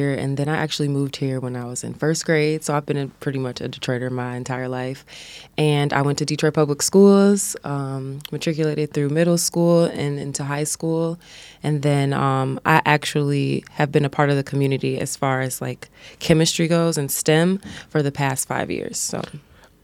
and then I actually moved here when I was in first grade. So I've been a, pretty much a Detroiter my entire life. And I went to Detroit Public Schools, um, matriculated through middle school and into high school. And then um, I actually have been a part of the community as far as like chemistry goes and STEM for the past five years. So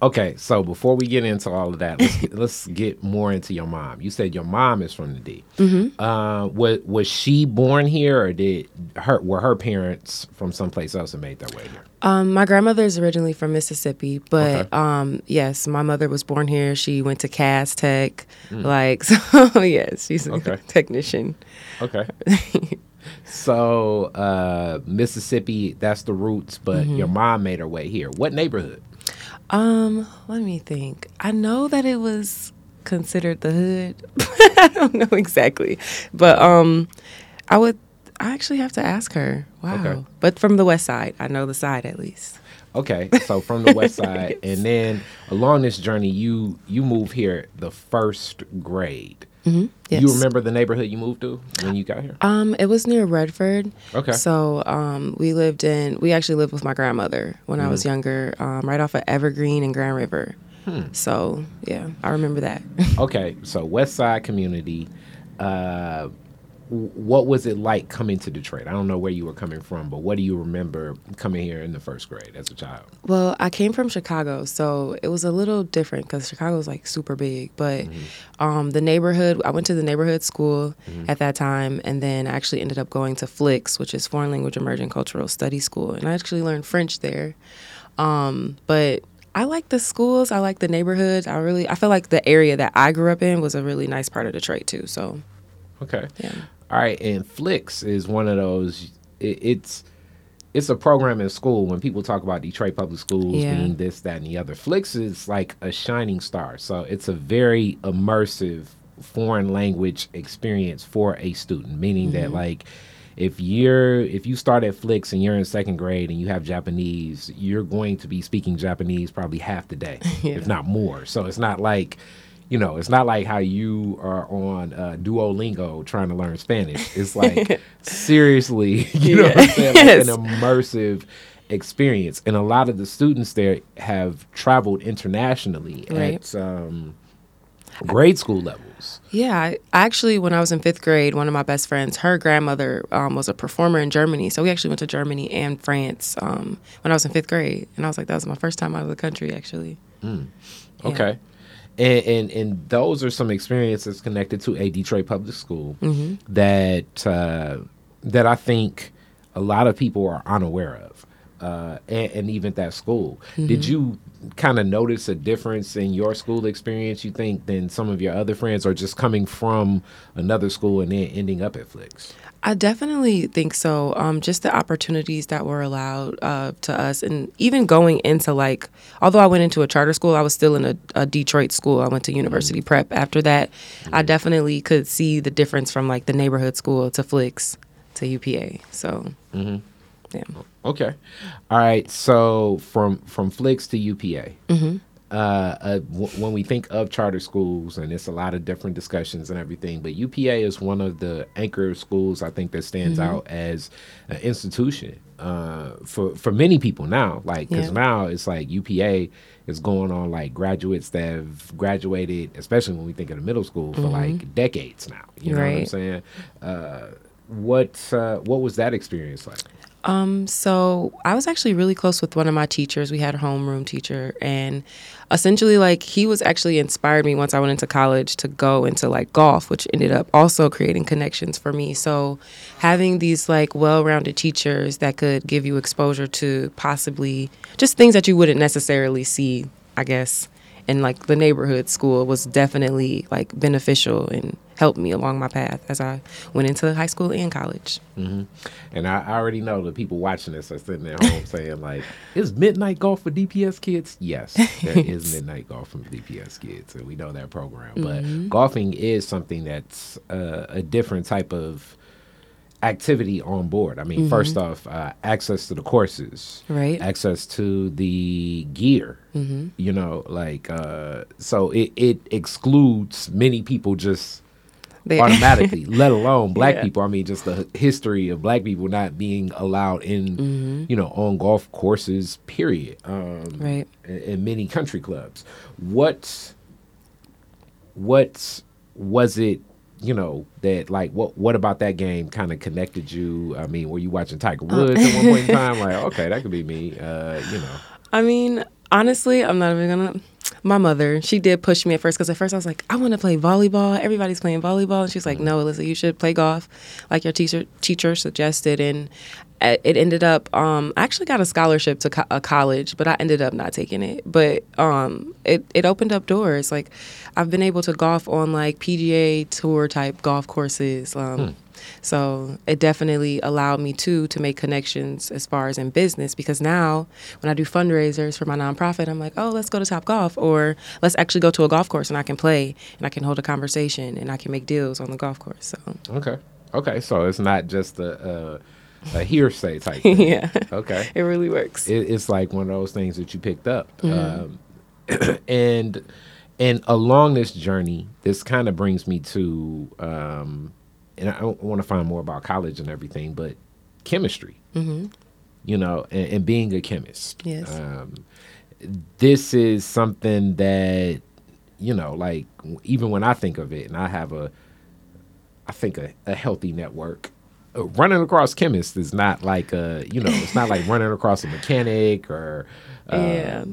Okay, so before we get into all of that, let's get, let's get more into your mom. You said your mom is from the D. Mm-hmm. Uh, was was she born here, or did her were her parents from someplace else and made their way here? Um, my grandmother is originally from Mississippi, but okay. um, yes, my mother was born here. She went to Cass Tech, mm. like so. yes, she's a okay. technician. Okay. so uh, Mississippi, that's the roots, but mm-hmm. your mom made her way here. What neighborhood? Um, let me think. I know that it was considered the hood. I don't know exactly, but um, I would. I actually have to ask her. Wow. Okay. But from the west side, I know the side at least. Okay, so from the west side, yes. and then along this journey, you you move here the first grade. Mm-hmm. Yes. You remember the neighborhood you moved to when you got here? Um, it was near Redford. Okay. So um, we lived in. We actually lived with my grandmother when mm-hmm. I was mm-hmm. younger, um, right off of Evergreen and Grand River. Hmm. So yeah, I remember that. okay, so West Side community. Uh, what was it like coming to Detroit? I don't know where you were coming from, but what do you remember coming here in the first grade as a child? Well, I came from Chicago, so it was a little different because Chicago was like super big. But mm-hmm. um, the neighborhood, I went to the neighborhood school mm-hmm. at that time, and then I actually ended up going to FLICS, which is Foreign Language Immersion Cultural Study School, and I actually learned French there. Um, but I like the schools. I like the neighborhoods. I really, I feel like the area that I grew up in was a really nice part of Detroit too. So, okay, yeah. All right, and FLICS is one of those. It, it's it's a program in school. When people talk about Detroit Public Schools yeah. being this, that, and the other, FLICS is like a shining star. So it's a very immersive foreign language experience for a student, meaning mm-hmm. that like if you're if you start at FLICS and you're in second grade and you have Japanese, you're going to be speaking Japanese probably half the day, yeah. if not more. So it's not like you know, it's not like how you are on uh, Duolingo trying to learn Spanish. It's like seriously, you know, what I'm saying? Like an immersive experience. And a lot of the students there have traveled internationally right. at um, grade school levels. Yeah, I, actually, when I was in fifth grade, one of my best friends, her grandmother um, was a performer in Germany. So we actually went to Germany and France um, when I was in fifth grade, and I was like, that was my first time out of the country, actually. Mm. Okay. Yeah. And, and, and those are some experiences connected to a Detroit public school mm-hmm. that uh, that I think a lot of people are unaware of, uh, and, and, even that school. Mm-hmm. Did you kind of notice a difference in your school experience? You think than some of your other friends, or just coming from another school and then ending up at FLICS? I definitely think so. Um, just the opportunities that were allowed uh, to us, and even going into like, although I went into a charter school, I was still in a, a Detroit school. I went to University mm-hmm. Prep. After that, mm-hmm. I definitely could see the difference from like the neighborhood school to FLICS to UPA. So, mm-hmm. yeah. Okay. All right. So from from FLICS to UPA. Uh, uh, w- when we think of charter schools, and it's a lot of different discussions and everything, but UPA is one of the anchor schools I think that stands mm-hmm. out as an institution uh, for for many people now. Like, because yeah. now it's like UPA is going on like graduates that have graduated, especially when we think of the middle school, for mm-hmm. like decades now. You know right. what I'm saying? Uh, what uh, what was that experience like? Um, so I was actually really close with one of my teachers. We had a homeroom teacher, and essentially, like he was actually inspired me once I went into college to go into like golf, which ended up also creating connections for me. So having these like well-rounded teachers that could give you exposure to possibly just things that you wouldn't necessarily see, I guess, and like the neighborhood school was definitely like beneficial and helped me along my path as I went into high school and college. Mm-hmm. And I, already know the people watching this are sitting at home saying like, "Is midnight golf for DPS kids?" Yes, there is midnight golf for DPS kids, and we know that program. Mm-hmm. But golfing is something that's uh, a different type of activity on board. I mean, mm-hmm. first off, uh, access to the courses, right? Access to the gear. Mm-hmm. You know, like uh, so it it excludes many people just they automatically, let alone black yeah. people. I mean, just the history of black people not being allowed in, mm-hmm. you know, on golf courses. Period. Um, right. In, in many country clubs. What? What was it? You know that like what what about that game kind of connected you? I mean, were you watching Tiger uh, Woods uh, at one point in time? Like, okay, that could be me. Uh, you know. I mean, honestly, I'm not even gonna my mother, she did push me at first because at first I was like, I want to play volleyball. Everybody's playing volleyball, and she's like, No, Alyssa, you should play golf, like your teacher teacher suggested. And it ended up, um, I actually got a scholarship to co- a college, but I ended up not taking it. But um, it it opened up doors. Like I've been able to golf on like PGA tour type golf courses. Um, hmm so it definitely allowed me too to make connections as far as in business because now when I do fundraisers for my nonprofit, I'm like, oh, let's go to Top Golf or let's actually go to a golf course and I can play and I can hold a conversation and I can make deals on the golf course. So okay, okay, so it's not just a. a hearsay type thing. yeah. Okay. It really works. It, it's like one of those things that you picked up. Mm-hmm. Um, and and along this journey, this kind of brings me to um, and I want to find more about college and everything, but chemistry, mm-hmm. you know, and, and, being a chemist. Yes. Um, this is something that, you know, like even when I think of it, and I have a, I think a, a healthy network. Running across chemists is not like a, you know, it's not like running across a mechanic or, um, yeah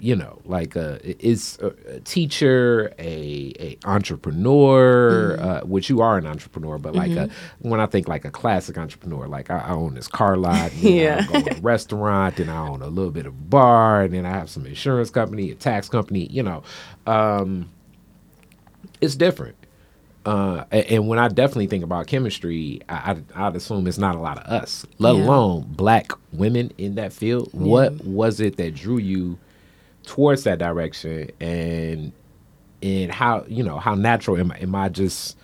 you know, like a is a, a teacher, a, a entrepreneur, mm-hmm. uh, which you are an entrepreneur, but like mm-hmm. a, when I think like a classic entrepreneur, like I, I own this car lot, yeah, I go to a restaurant, then I own a little bit of bar, and then I have some insurance company, a tax company, you know, um, it's different. Uh, and when I definitely think about chemistry, I, I, would assume it's not a lot of us, let yeah. alone black women in that field. Yeah. What was it that drew you? towards that direction and and how you know how natural am I, am I just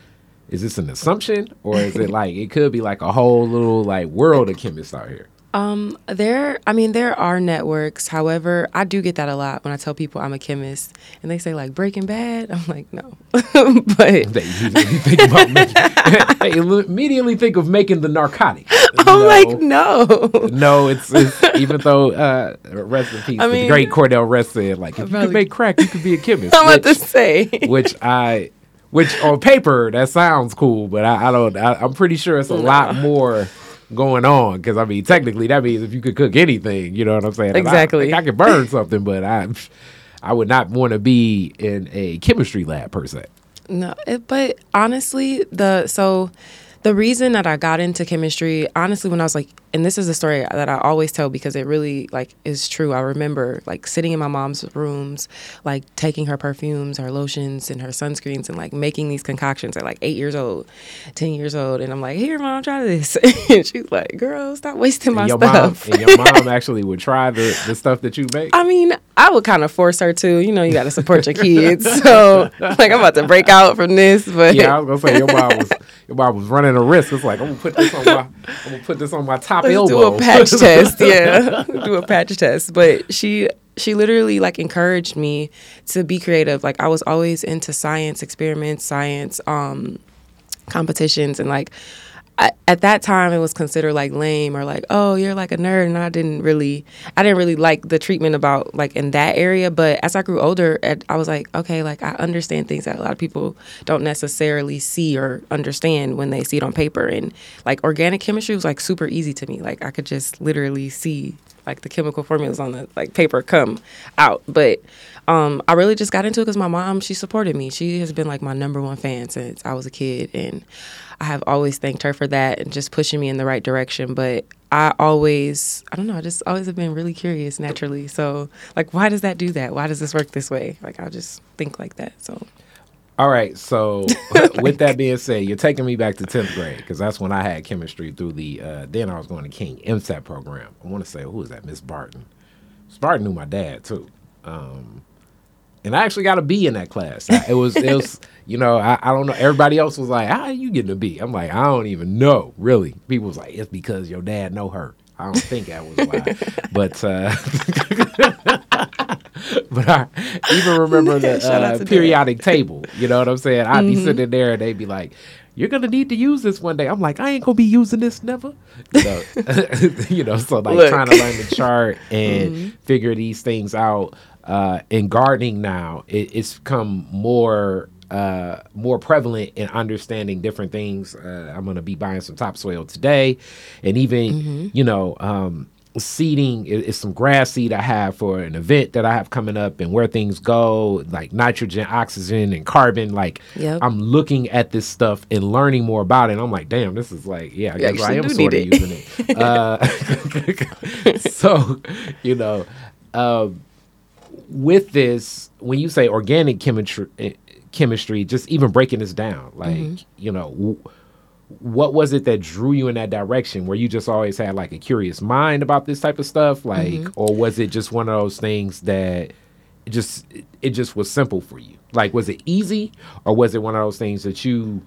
is this an assumption or is it like it could be like a whole little like world of chemists out here um, there, I mean, there are networks. However, I do get that a lot when I tell people I'm a chemist, and they say like Breaking Bad. I'm like, no, but they immediately think about making, they immediately think of making the narcotic. I'm no. like, no, no. It's, it's even though uh, rest in peace, I mean, the great Cordell Rest said like, if you could make crack, you could be a chemist. I'm which, about to say, which I which on paper that sounds cool, but I, I don't. I, am pretty sure it's a no. lot more going on because I mean technically that means if you could cook anything, you know what I'm saying? Exactly. I, I could burn something, but I I would not want to be in a chemistry lab per se. No, it, but honestly, the so the reason that I got into chemistry, honestly, when I was like, and this is a story that I always tell because it really like is true. I remember like sitting in my mom's rooms, like taking her perfumes, her lotions, and her sunscreens, and like making these concoctions at like eight years old, ten years old, and I'm like, "Here, mom, try this," and she's like, "Girl, stop wasting and my your stuff." Mom, and your mom actually would try the the stuff that you make. I mean, I would kind of force her to. You know, you got to support your kids, so like I'm about to break out from this, but yeah, I was gonna say your mom was your mom was running a risk. It's like I'm gonna put this on my I'm gonna put this on my top Let's elbow. Do a patch test, yeah. do a patch test. But she she literally like encouraged me to be creative. Like I was always into science experiments, science um competitions and like I, at that time it was considered like lame or like oh you're like a nerd and I didn't really I didn't really like the treatment about like in that area. But as I grew older I was like okay like I understand things that a lot of people don't necessarily see or understand when they see it on paper. And like organic chemistry was like super easy to me. Like I could just literally see like the chemical formulas on the like paper come out. But um, I really just got into it because my mom she supported me. She has been like my number one fan since I was a kid. And I have always thanked her for that and just pushing me in the right direction. But I always, I don't know, I just always have been really curious naturally. So, like, why does that do that? Why does this work this way? Like, I'll just think like that. So, all right. So, with that being said, you're taking me back to 10th grade because that's when I had chemistry through the, uh, then I was going to King MSAT program. I want to say, who was that? Miss Barton. Barton knew my dad, too. Um, and I actually got a B in that class. It was it was you know I, I don't know. Everybody else was like, "How are you getting a B?" I'm like, I don't even know. Really, people was like, "It's because your dad know her." I don't think that was why, but uh, but I even remember the uh, periodic table. You know what I'm saying? I'd mm-hmm. be sitting there and they'd be like, "You're gonna need to use this one day." I'm like, "I ain't gonna be using this never." You know, you know so like Look. trying to learn the chart and mm-hmm. figure these things out. Uh, in gardening now, it, it's become more uh, more prevalent in understanding different things. Uh, I'm going to be buying some topsoil today, and even mm-hmm. you know um, seeding is, is, some grass seed I have for an event that I have coming up, and where things go, like nitrogen, oxygen, and carbon. Like yep. I'm looking at this stuff and learning more about it. And I'm like, damn, this is like, yeah, I, guess I am sort of using it. uh, so, you know. Um, with this, when you say organic chemistry, eh, chemistry, just even breaking this down, like mm-hmm. you know, w- what was it that drew you in that direction? Where you just always had like a curious mind about this type of stuff, like, mm-hmm. or was it just one of those things that just it just was simple for you? Like, was it easy, or was it one of those things that you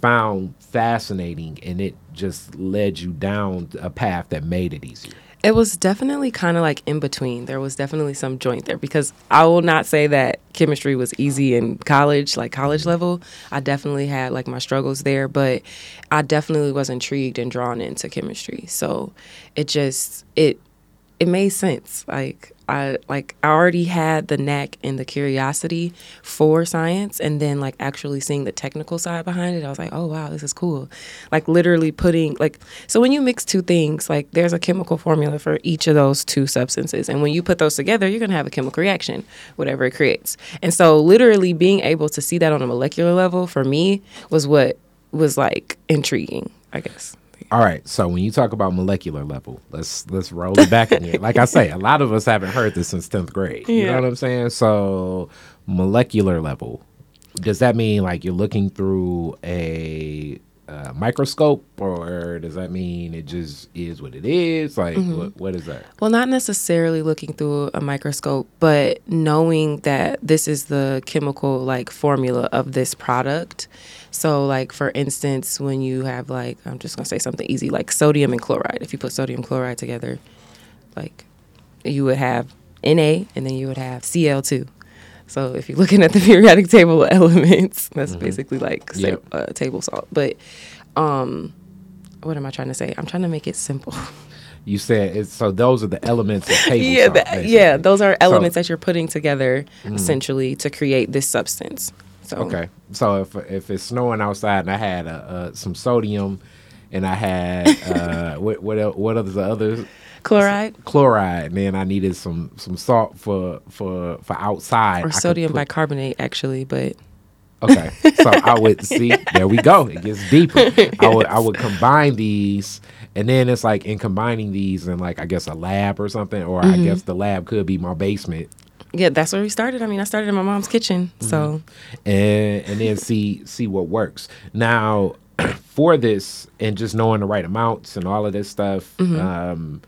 found fascinating and it just led you down a path that made it easier? It was definitely kind of like in between. There was definitely some joint there because I will not say that chemistry was easy in college, like college level. I definitely had like my struggles there, but I definitely was intrigued and drawn into chemistry. So it just it it made sense. Like I like I already had the knack and the curiosity for science and then like actually seeing the technical side behind it, I was like, "Oh wow, this is cool." Like literally putting like so when you mix two things, like there's a chemical formula for each of those two substances and when you put those together, you're going to have a chemical reaction, whatever it creates. And so literally being able to see that on a molecular level for me was what was like intriguing, I guess. All right. So when you talk about molecular level, let's let's roll it back in here. Like I say, a lot of us haven't heard this since tenth grade. You know what I'm saying? So molecular level. Does that mean like you're looking through a uh, microscope, or does that mean it just is what it is? Like, mm-hmm. what, what is that? Well, not necessarily looking through a microscope, but knowing that this is the chemical like formula of this product. So, like for instance, when you have like I'm just gonna say something easy, like sodium and chloride. If you put sodium chloride together, like you would have Na, and then you would have Cl2. So if you're looking at the periodic table of elements, that's mm-hmm. basically like yep. uh, table salt. But um, what am I trying to say? I'm trying to make it simple. You said it's, so. Those are the elements of table yeah, salt. The, yeah, those are elements so, that you're putting together mm-hmm. essentially to create this substance. So okay, so if if it's snowing outside and I had a, some sodium, and I had uh, what what what are the others? Chloride. Chloride. And then I needed some some salt for for for outside. Or I sodium put, bicarbonate, actually, but. Okay, so I would see. There we go. It gets deeper. yes. I would I would combine these, and then it's like in combining these in like I guess a lab or something, or mm-hmm. I guess the lab could be my basement. Yeah, that's where we started. I mean, I started in my mom's kitchen, mm-hmm. so and and then see see what works. Now, for this and just knowing the right amounts and all of this stuff. Mm-hmm. Um,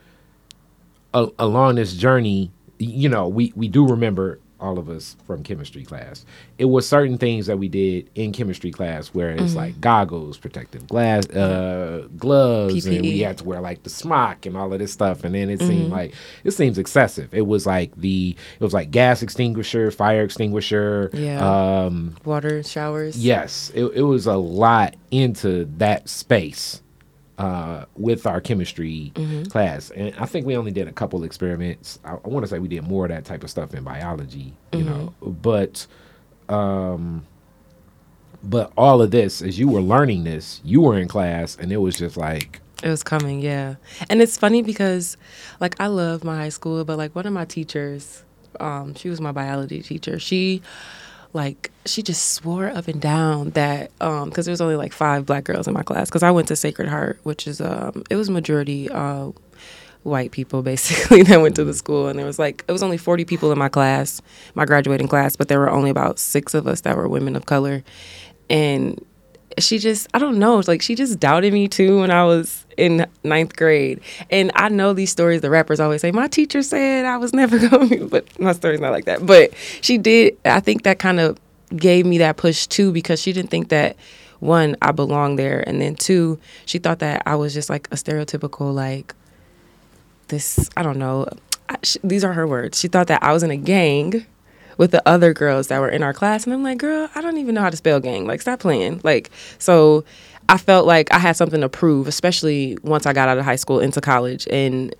along this journey, you know, we we do remember all of us from chemistry class. It was certain things that we did in chemistry class where it's mm-hmm. like goggles, protective glass, uh, gloves, PPE. and we had to wear like the smock and all of this stuff. And then it mm-hmm. seemed like it seems excessive. It was like the it was like gas extinguisher, fire extinguisher, yeah, um, water showers. Yes, it, it was a lot into that space uh, with our chemistry mm-hmm. class, and I think we only did a couple experiments. I, I want to say we did more of that type of stuff in biology, you mm-hmm. know. But, um, but all of this, as you were learning this, you were in class, and it was just like it was coming, yeah. And it's funny because, like, I love my high school, but like one of my teachers, um, she was my biology teacher. She like she just swore up and down that um because there was only like five black girls in my class because i went to sacred heart which is um it was majority uh white people basically that went to the school. And there was like it was only 40 people in my class my graduating class but there were only about six of us that were women of color. And she just I don't know, like she just doubted me too when I was in ninth grade. And I know these stories the rappers always say, My teacher said I was never going but my story's not like that. But she did I think that kind of gave me that push too because she didn't think that one, I belonged there and then two, she thought that I was just like a stereotypical like this I don't know I, these are her words. She thought that I was in a gang with the other girls that were in our class. And I'm like, girl, I don't even know how to spell gang. Like, stop playing. Like, so I felt like I had something to prove, especially once I got out of high school into college. And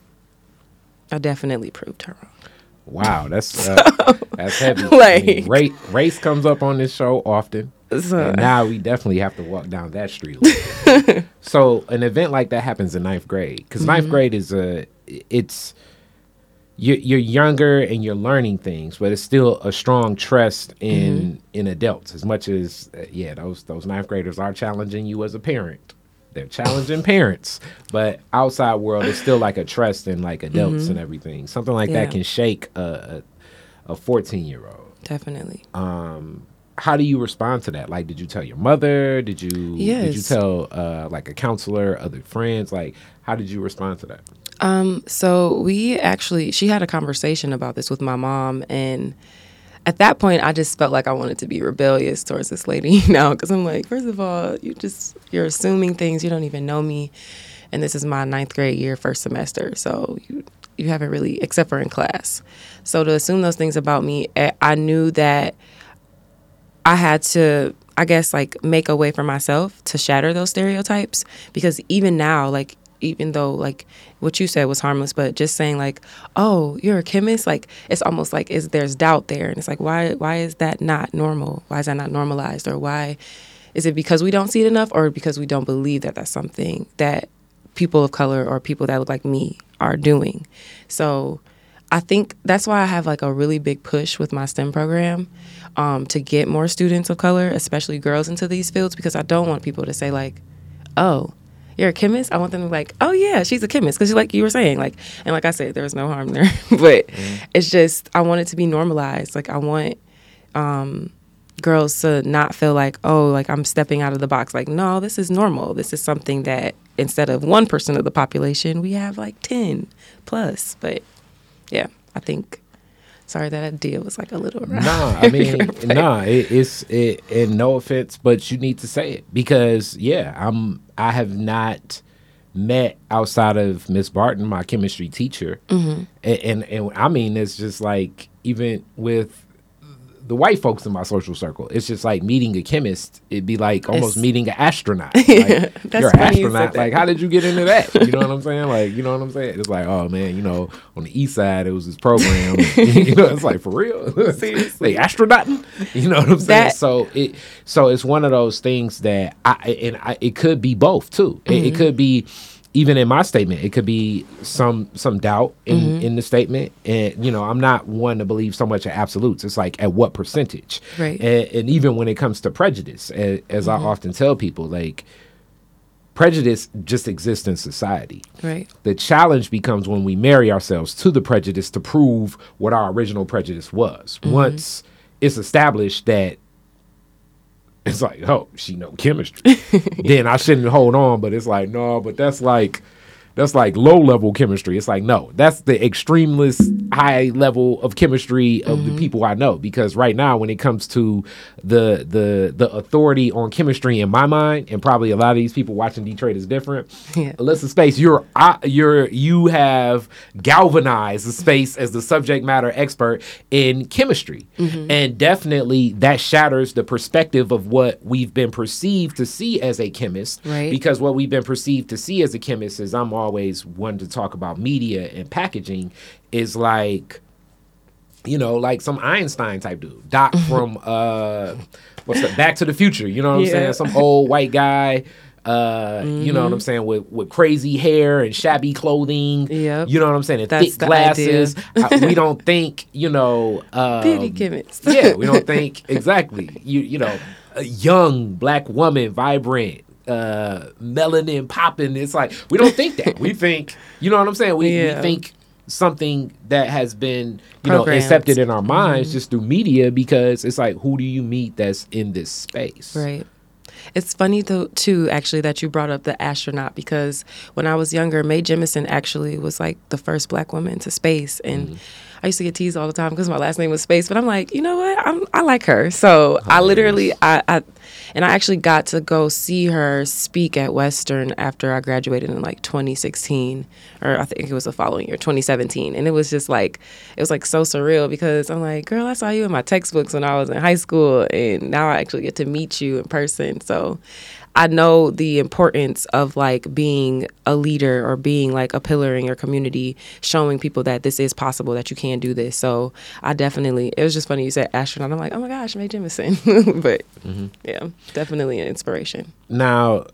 I definitely proved her wrong. Wow, that's uh, that's heavy. like, I mean, race, race comes up on this show often. So, and now we definitely have to walk down that street. so an event like that happens in ninth grade because mm-hmm. ninth grade is a it's you're, you're younger and you're learning things, but it's still a strong trust in mm-hmm. in adults. As much as uh, yeah, those those ninth graders are challenging you as a parent. They're challenging parents, but outside world is still like a trust in like adults mm-hmm. and everything. Something like yeah. that can shake a a fourteen year old. Definitely. Um, how do you respond to that? Like, did you tell your mother? Did you yes. did you tell uh, like a counselor, other friends? Like, how did you respond to that? Um, so we actually, she had a conversation about this with my mom, and at that point, I just felt like I wanted to be rebellious towards this lady, you know, because I'm like, first of all, you just you're assuming things you don't even know me, and this is my ninth grade year, first semester, so you you haven't really, except for in class, so to assume those things about me, eh, I knew that I had to I guess like make a way for myself to shatter those stereotypes because even now like even though like what you said was harmless but just saying like oh you're a chemist like it's almost like is there's doubt there and it's like why why is that not normal? Why is that not normalized or why is it because we don't see it enough or because we don't believe that that's something that people of color or people that look like me are doing? So i think that's why i have like a really big push with my stem program um, to get more students of color especially girls into these fields because i don't want people to say like oh you're a chemist. I want them to be like, oh yeah, she's a chemist because like you were saying, like, and like I said, there's no harm there, but mm-hmm. it's just I want it to be normalized. Like I want um, girls to not feel like, oh, like I'm stepping out of the box. Like no, this is normal. This is something that instead of one percent of the population, we have like ten plus. But yeah, I think sorry that idea was like a little rough. Nah, I mean, nah, it, it's it, and no offense, but you need to say it because yeah, I'm I have not met outside of Miss Barton, my chemistry teacher, mm-hmm. and, and and I mean, it's just like even with the white folks in my social circle. It's just like meeting a chemist. It'd be like almost it's, meeting an astronaut. Like, you're an astronaut. You like, how did you get into that? You know what I'm saying? Like, you know what I'm saying? It's like, oh man, you know, on the east side, it was this program. you know, it's like for real. Seriously, astronauting. You know what I'm saying? That, so it, so it's one of those things that I and I, it could be both too. Mm-hmm. It, it could be even in my statement, it could be some some doubt in mm-hmm. in the statement, and you know, I'm not one to believe so much in absolutes. It's like at what percentage, right? And, and even when it comes to prejudice, as, as mm-hmm. I often tell people, like prejudice just exists in society. Right. The challenge becomes when we marry ourselves to the prejudice to prove what our original prejudice was. Mm-hmm. Once it's established that it's like, oh, she know chemistry. then I shouldn't hold on, but it's like, no, but that's like that's like low level chemistry. It's like no, that's the extremist high level of chemistry of mm-hmm. the people I know. Because right now, when it comes to the the the authority on chemistry in my mind, and probably a lot of these people watching Detroit is different. Yeah. Alyssa Space, you're uh, you're you have galvanized the space as the subject matter expert in chemistry, mm-hmm. and definitely that shatters the perspective of what we've been perceived to see as a chemist. Right. Because what we've been perceived to see as a chemist is I'm all always wanted to talk about media and packaging is like you know, like some Einstein type dude, Doc from uh, what's that? Back to the Future. You know what I'm saying? Some old white guy. Uh, mm-hmm. you know what I'm mm-hmm. saying with with crazy hair and shabby clothing. Yeah, you know what I'm saying. And That's thick glasses. I, we don't think you know. Um, Beauty gimmicks. yeah, we don't think exactly. You you know, a young black woman, vibrant, uh, melanin popping. It's like we don't think that. we think, you know what I'm saying? We, yeah. we think something that has been, you know, accepted in our minds mm-hmm. just through media because it's like, who do you meet that's in this space? Right. It's funny though too, actually, that you brought up the astronaut because when I was younger, Mae Jemison actually was like the first black woman to space, and mm-hmm. I used to get teased all the time because my last name was Space, but I'm like, you know what? I'm, I like her. So I literally, I, I, and I actually got to go see her speak at Western after I graduated in like 2016, or I think it was the following year, 2017. And it was just like, it was like so surreal because I'm like, girl, I saw you in my textbooks when I was in high school, and now I actually get to meet you in person. So I know the importance of like being a leader or being like a pillar in your community, showing people that this is possible, that you can do this. So I definitely, it was just funny you said astronaut. I'm like, oh my gosh, Mae Jemison. but mm-hmm. yeah, definitely an inspiration. Now,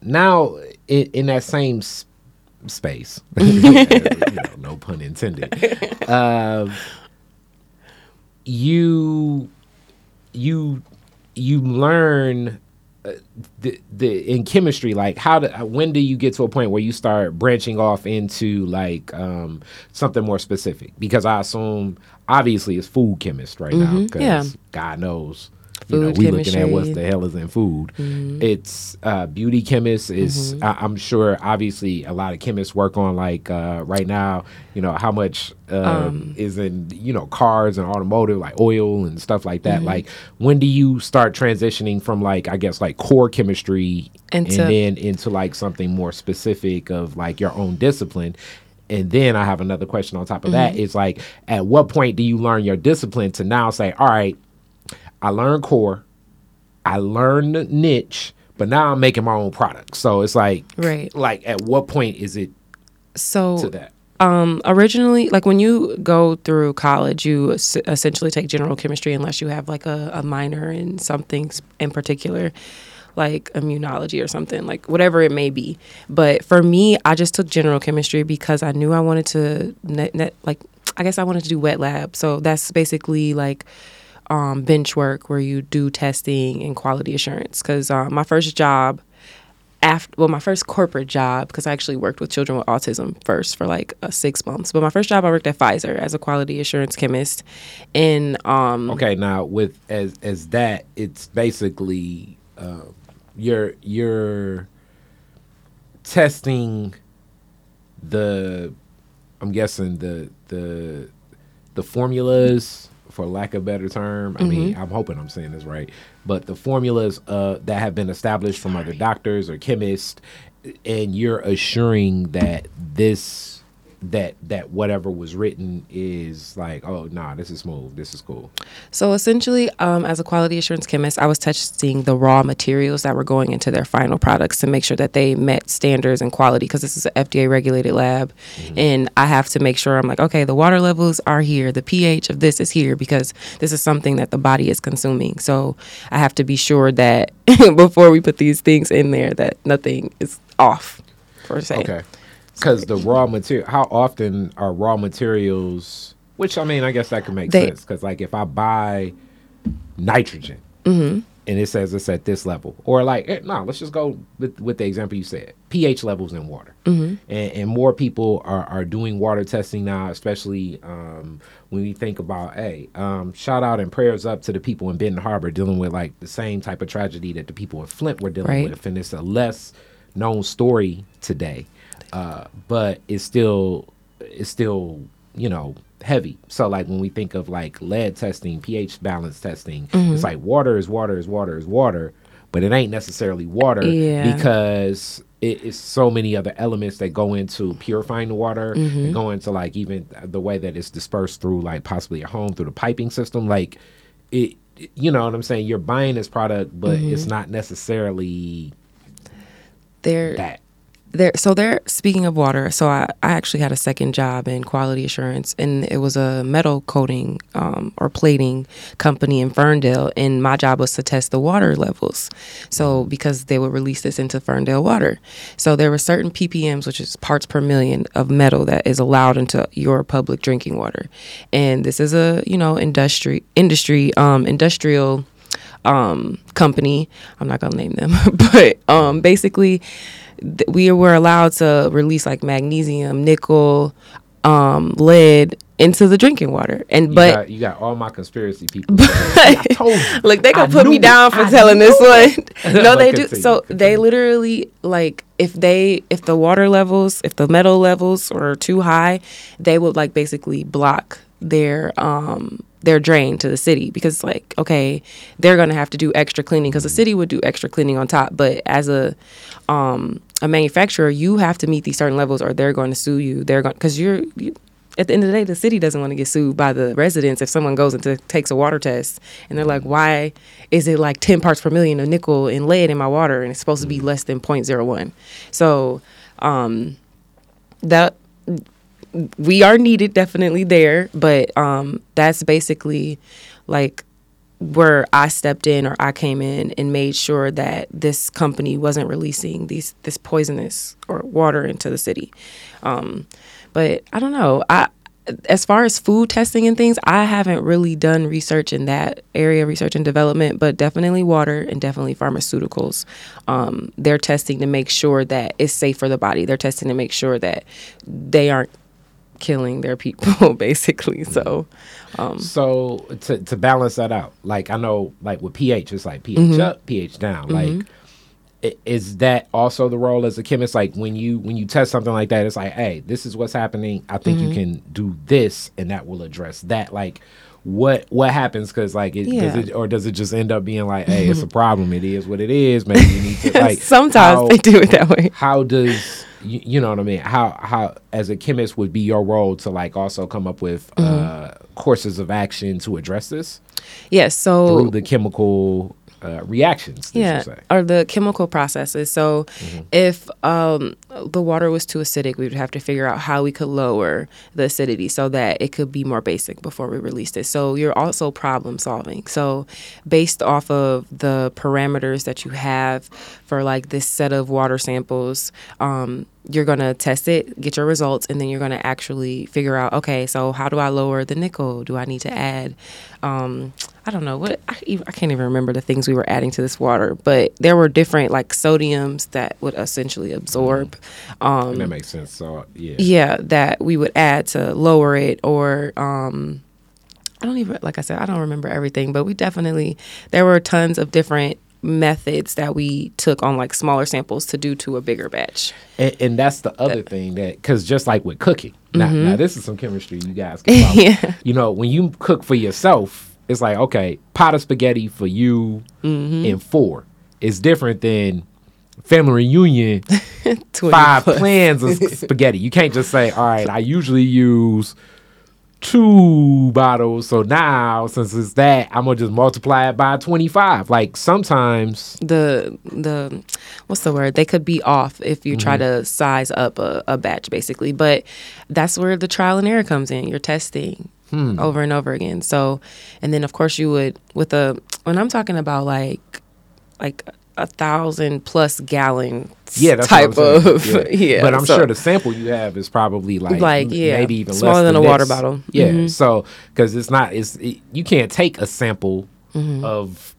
now in, in that same space, you know, no pun intended, uh, you, you, you learn the, the in chemistry like how do when do you get to a point where you start branching off into like um, something more specific because i assume obviously it's food chemist right mm-hmm. now because yeah. god knows you know, we looking at what the hell is in food. Mm-hmm. It's uh, beauty chemists. Is mm-hmm. I, am sure obviously a lot of chemists work on like uh, right now. You know how much uh, um, is in you know cars and automotive like oil and stuff like that. Mm-hmm. Like when do you start transitioning from like I guess like core chemistry into, and then into like something more specific of like your own discipline? and then I have another question on top of mm-hmm. that. It's like, at what point do you learn your discipline to now say, all right, I learned core, I learned niche, but now I'm making my own product. So it's like, right? Like, at what point is it so to that? Um, originally, like when you go through college, you s- essentially take general chemistry unless you have like a, a minor in something in particular like immunology or something, like whatever it may be. But for me, I just took general chemistry because I knew I wanted to, net, net, like, I guess I wanted to do wet lab. So that's basically like um, bench work where you do testing and quality assurance. Because uh, my first job, after well, my first corporate job, because I actually worked with children with autism first for like uh, six months. But my first job, I worked at Pfizer as a quality assurance chemist. And um, okay, now with as as that, it's basically uh, you're you're testing the I'm guessing the the the formulas for lack of a better term. I mm-hmm. mean, I'm hoping I'm saying this right, but the formulas uh, that have been established from other doctors or chemists, and you're assuring that this that that whatever was written is like oh nah this is smooth this is cool. So essentially um, as a quality assurance chemist i was testing the raw materials that were going into their final products to make sure that they met standards and quality because this is an fda regulated lab mm-hmm. and i have to make sure i'm like okay the water levels are here the ph of this is here because this is something that the body is consuming. So i have to be sure that before we put these things in there that nothing is off per se. Okay because the raw material, how often are raw materials? Which I mean, I guess that could make they, sense because, like, if I buy nitrogen mm-hmm. and it says it's at this level, or like, eh, no, let's just go with, with, the example you said: pH levels in water, mm-hmm. and, and, more people are, are doing water testing now, especially um, when we think about, hey, um, shout out and prayers up to the people in Benton Harbor dealing with like the same type of tragedy that the people in Flint were dealing right. with, and it's a less known story today uh, but it's still it's still you know heavy. So like when we think of like lead testing, pH balance testing, mm-hmm. it's like water is water is water is water, but it ain't necessarily water yeah. because it is so many other elements that go into purifying the water mm-hmm. and go into like even the way that it's dispersed through like possibly a home through the piping system. Like it, you know what I'm saying? You're buying this product, but mm-hmm. it's not necessarily there that so there speaking of water so I, I actually had a second job in quality assurance and it was a metal coating um, or plating company in ferndale and my job was to test the water levels. So because they would release this into ferndale water. So there were certain ppms which is parts per million of metal that is allowed into your public drinking water. And this is a you know industry industry um, industrial um, company. I'm not gonna name them but um, basically we were allowed to release like magnesium, nickel, um, lead into the drinking water. And You but got, you got all my conspiracy people. You. Look, they I gonna put me down for I telling this one. no, But they do. continue, So they literally like if they if the water levels, if the metal levels are too high, they would like basically block their um their drain to the city because like okay they're gonna have to do extra cleaning because the city would do extra cleaning on top. But as a um a manufacturer you have to meet these certain levels or they're going to sue you. They're going because you're you, at the end of the day, the city doesn't want to get sued by the residents if someone goes and t- takes a water test. And they're like, why is it like 10 parts per million of nickel and lead in my water and it's supposed to be less than 0.01? So, um, that we are needed definitely there, but um, that's basically like where I stepped in or I came in and made sure that this company wasn't releasing these this poisonous or water into the city. Um, but I don't know. I as far as food testing and things, I haven't really done research in that area, research and development, but definitely water and definitely pharmaceuticals. Um, they're testing to make sure that it's safe for the body. They're testing to make sure that they aren't killing their people, basically. So, um, So to to balance that out, like I know, like with pH, it's like pH Mm-hmm. up, pH down. Like, is that also the role as a chemist? Like when you when you test something like that, it's like, hey, this is what's happening. I think Mm-hmm. you can do this, and that will address that. Like. What what happens? Because like, it, does it or does it just end up being like, hey, it's a problem. It is what it is. Maybe you need to like. sometimes how- they do it that way. how does you, you know what I mean? How how as a chemist would be your role to like also come up with Mm-hmm. uh, courses of action to address this Yes. so through the chemical uh, reactions? yeah say? or the chemical processes so Mm-hmm. if um, the water was too acidic we would have to figure out how we could lower the acidity so that it could be more basic before we released it so you're also problem solving so based off of the parameters that you have for like this set of water samples um, you're going to test it, get your results, and then you're going to actually figure out, okay, so how do I lower the nickel? Do I need to add, um, I don't know what, I, I can't even remember the things we were adding to this water, but there were different like sodiums that would essentially absorb. Um, And that makes sense. So yeah, yeah, that we would add to lower it or, um, I don't even, like I said, I don't remember everything, but we definitely, there were tons of different methods that we took on like smaller samples to do to a bigger batch. and, and that's the other thing that because just like with cooking, now, now this is some chemistry you guys can follow. Mm-hmm. Yeah. You know, when you cook for yourself, it's like okay, pot of spaghetti for you Mm-hmm. and four is different than family reunion 20 five plans of spaghetti. You can't just say, all right, I usually use two bottles. So now, since it's that, I'm to just multiply it by 25. Like sometimes, the the what's the word? They could be off if you try mm-hmm. to size up a, a batch basically. But that's where the trial and error comes in. You're testing hmm. over and over again. So and then of course you would with a when i'm talking about like like a thousand plus gallon yeah, that's type of saying. yeah, But I'm so- sure the sample you have is probably like, Like, yeah, maybe even smaller less than than a water this. bottle. Yeah, Mhm. so because it's not, it's it, you can't take a sample of.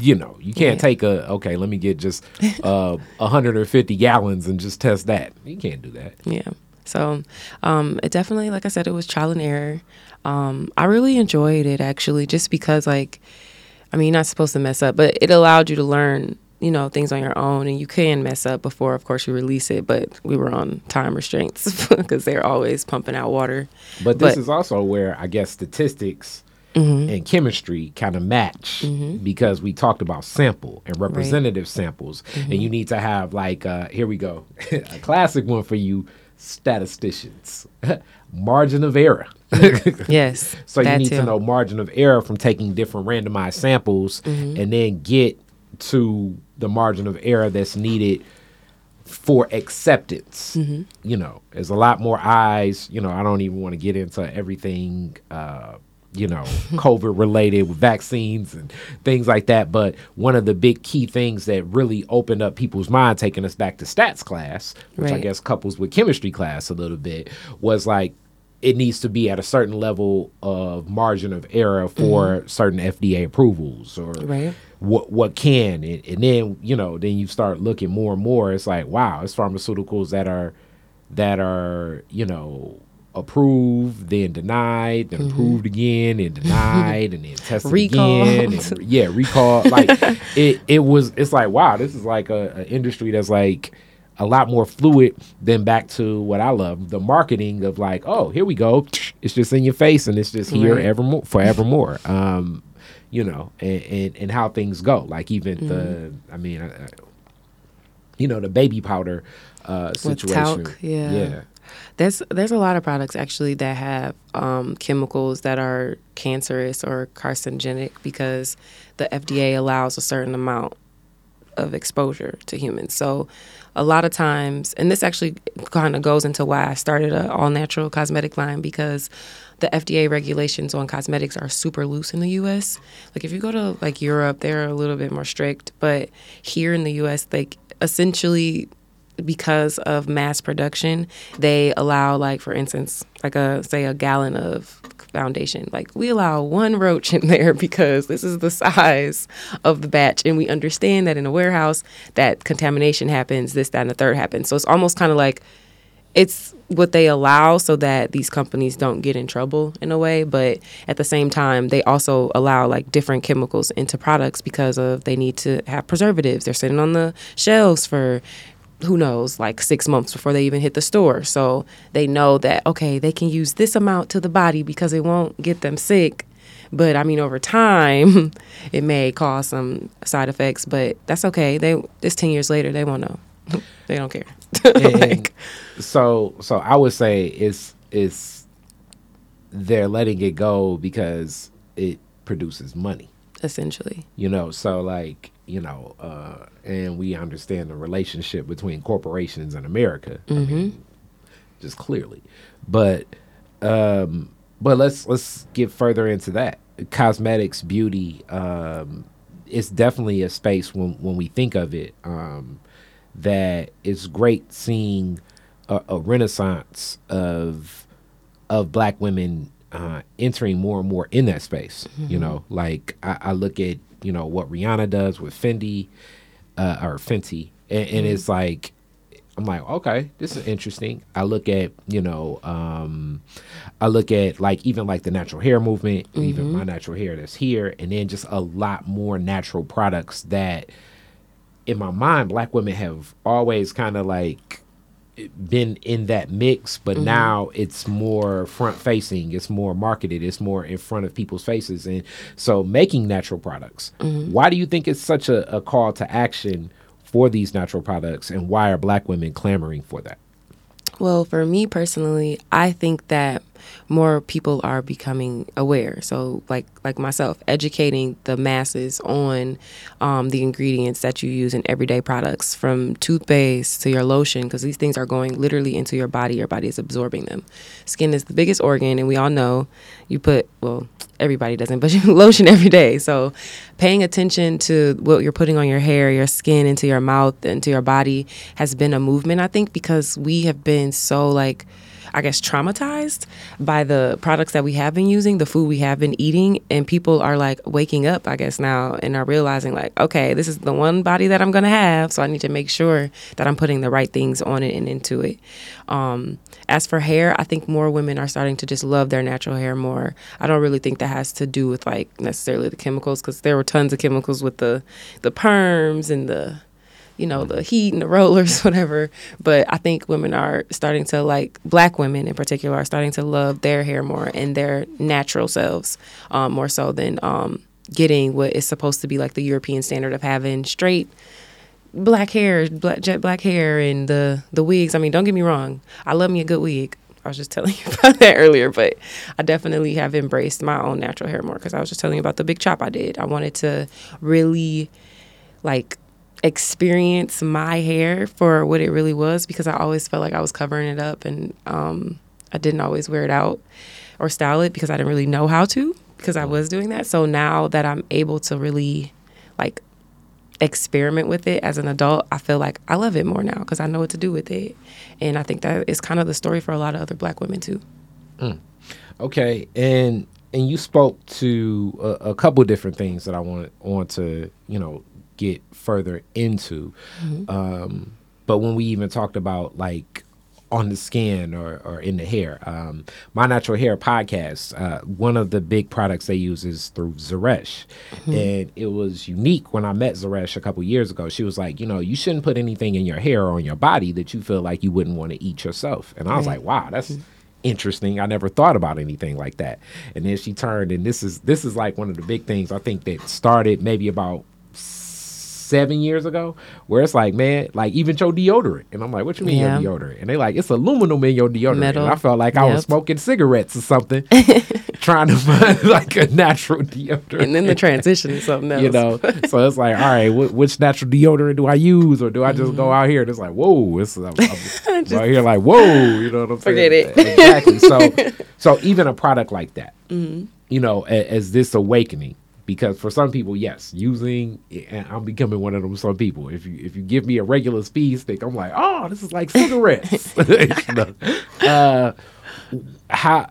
You know, you can't Mm-hmm. Yeah. take a okay. Let me get just uh 150 gallons and just test that. You can't do that. Yeah. So um, it definitely, like I said, it was trial and error. Um, I really enjoyed it actually, just because, like, I mean, you're not supposed to mess up, but it allowed you to learn, you know, things on your own, and you can mess up before, of course, you release it. But we were on time restraints because they're always pumping out water. But this But- is also where I guess statistics Mm-hmm. and chemistry kind of match because we talked about sample and representative samples, Mm-hmm. and you need to have like uh, here we go, a classic one for you statisticians, margin of error. Yes. So you need too. to know margin of error from taking different randomized samples Mm-hmm. and then get to the margin of error that's needed for acceptance. Mm-hmm. You know, there's a lot more eyes. You know, I don't even want to get into everything, uh, you know, COVID related with vaccines and things like that. But one of the big key things that really opened up people's mind, taking us back to stats class, which I guess couples with chemistry class a little bit, was like, it needs to be at a certain level of margin of error for certain FDA approvals or Right. What what can and, and then you know then you start looking more and more it's like wow it's pharmaceuticals that are that are you know approved, then denied, then mm-hmm. approved again, and denied, and then tested again. And, yeah, recall. Like it, it was. It's like wow, this is like a, a, industry that's like a lot more fluid than back to what I love, the marketing of like, oh, here we go, it's just in your face, and it's just here right. evermore, forevermore. Um, you know, and, and, and how things go. Like even mm-hmm. the, I mean, you know, the baby powder uh, situation. Talc, yeah. yeah. There's there's a lot of products actually that have um, chemicals that are cancerous or carcinogenic because the FDA allows a certain amount of exposure to humans. So a lot of times, and this actually kind of goes into why I started an all natural cosmetic line because the FDA regulations on cosmetics are super loose in the US. Like if you go to like Europe, they're a little bit more strict, but here in the US, like essentially because of mass production, they allow like for instance, like a say a gallon of foundation. Like we allow one roach in there because this is the size of the batch and we understand that in a warehouse that contamination happens, this, that, and the third happens. So it's almost kind of like it's what they allow so that these companies don't get in trouble in a way but at the same time they also allow like different chemicals into products because of they need to have preservatives they're sitting on the shelves for who knows, like six months before they even hit the store. So they know that, okay, they can use this amount to the body because it won't get them sick. But I mean, over time, it may cause some side effects, but that's okay. They it's 10 years later, they won't know. They don't care. like, so, so I would say it's, it's, they're letting it go because it produces money. Essentially. You know, so like, you know, uh, and we understand the relationship between corporations and America. Mm-hmm. I mean, just clearly, but um, but let's let's get further into that. Cosmetics, beauty, um, it's definitely a space when when we think of it um, that it's great seeing a, a renaissance of of black women uh, entering more and more in that space. Mm-hmm. You know, like I, I, look at you know what Rihanna does with Fendi uh, or Fenty, and, and mm-hmm. it's like I'm like, okay, this is interesting. I look at, you know, um, I look at like even like the natural hair movement, mm-hmm. even my natural hair that's here, and then just a lot more natural products that in my mind, black women have always kind of like been in that mix, but mm-hmm. now it's more front facing, it's more marketed, it's more in front of people's faces. And so making natural products, mm-hmm. why do you think it's such a, a call to action for these natural products and why are black women clamoring for that? Well, for me personally, I think that more people are becoming aware. So, like like myself, educating the masses on um, the ingredients that you use in everyday products, from toothpaste to your lotion, because these things are going literally into your body. Your body is absorbing them. Skin is the biggest organ, and we all know you put well everybody doesn't, but you lotion every day. So paying attention to what you're putting on your hair, your skin, into your mouth, into your body has been a movement, I think, because we have been so like I guess, traumatized by the products that we have been using, the food we have been eating. And people are like waking up, I guess, now and are realizing, like, okay, this is the one body that I'm going to have. So I need to make sure that I'm putting the right things on it and into it. Um, as for hair, I think more women are starting to just love their natural hair more. I don't really think that has to do with like necessarily the chemicals because there were tons of chemicals with the the perms and the you know, the heat and the rollers, whatever. But I think women are starting to like black women in particular are starting to love their hair more and their natural selves um, more so than um, getting what is supposed to be like the European standard of having straight black hair, black jet black hair, and the the wigs. I mean, don't get me wrong, I love me a good wig. I was just telling you about that earlier, but I definitely have embraced my own natural hair more because I was just telling you about the big chop I did. I wanted to really like experience my hair for what it really was because I always felt like I was covering it up and um, I didn't always wear it out or style it because I didn't really know how to because I was doing that. So now that I'm able to really like experiment with it as an adult, I feel like I love it more now because I know what to do with it. And I think that is kind of the story for a lot of other black women too. Mm. Okay. And and you spoke to a, a couple different things that I want want to, you know, get further into. Mm-hmm. Um, but when we even talked about like on the skin or, or in the hair. Um, My Natural Hair podcast, uh, one of the big products they use is through Zeresh. Mm-hmm. And it was unique when I met Zeresh a couple years ago. She was like, you know, you shouldn't put anything in your hair or on your body that you feel like you wouldn't want to eat yourself. And I was like, wow, that's. Mm-hmm interesting. I never thought about anything like that. And then she turned, and this is this is like one of the big things I think that started maybe about seven years ago, where it's like, man, like even your deodorant, and I'm like, what you mean yeah. your deodorant? And they like, it's aluminum in your deodorant. Metal. And I felt like yep. I was smoking cigarettes or something, trying to find like a natural deodorant. And then the transition is something else, you know. so it's like, all right, wh- which natural deodorant do I use, or do I just mm-hmm. go out here and it's like, whoa, it's I'm, I'm just, out here like, whoa, you know what I'm forget saying? Forget it. exactly. So, so even a product like that, mm-hmm. you know, as, as this awakening because for some people, yes, using and I'm becoming one of them. Some people, if you if you give me a regular speed stick, I'm like, oh, this is like cigarettes. uh, how,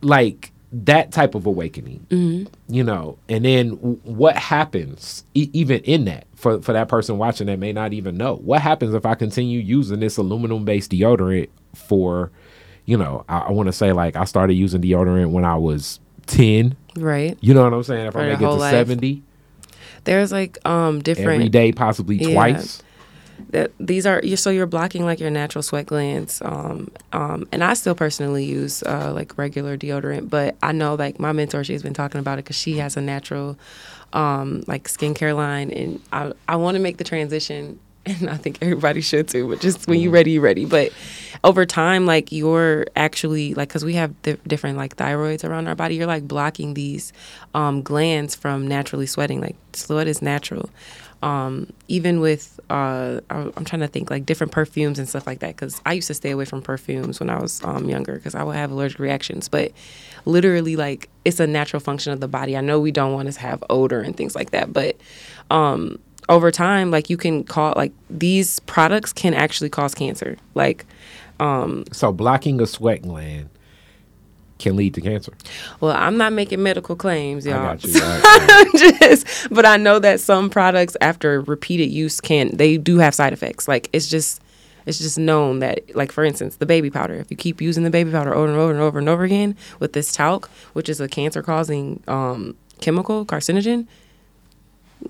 like that type of awakening, mm-hmm. you know, and then what happens e- even in that for for that person watching that may not even know what happens if I continue using this aluminum based deodorant for, you know, I, I want to say like I started using deodorant when I was ten Right. You know what I'm saying? If I make it to life. 70. There's like um different every day, possibly yeah, twice. That these are so you're blocking like your natural sweat glands. Um, um, and I still personally use uh, like regular deodorant, but I know like my mentor, she's been talking about it because she has a natural um like skincare line, and I I want to make the transition and I think everybody should too. But just when you're ready, you're ready. But over time, like you're actually like because we have th- different like thyroids around our body, you're like blocking these um, glands from naturally sweating. Like sweat is natural. Um, even with uh, I'm trying to think like different perfumes and stuff like that because I used to stay away from perfumes when I was um, younger because I would have allergic reactions. But literally, like it's a natural function of the body. I know we don't want to have odor and things like that, but um, over time, like you can call like these products can actually cause cancer. Like, um, so blocking a sweat gland can lead to cancer. Well, I'm not making medical claims, y'all. I got you. Right. just, but I know that some products, after repeated use, can they do have side effects. Like it's just, it's just known that, like for instance, the baby powder. If you keep using the baby powder over and over and over and over again with this talc, which is a cancer-causing um, chemical, carcinogen,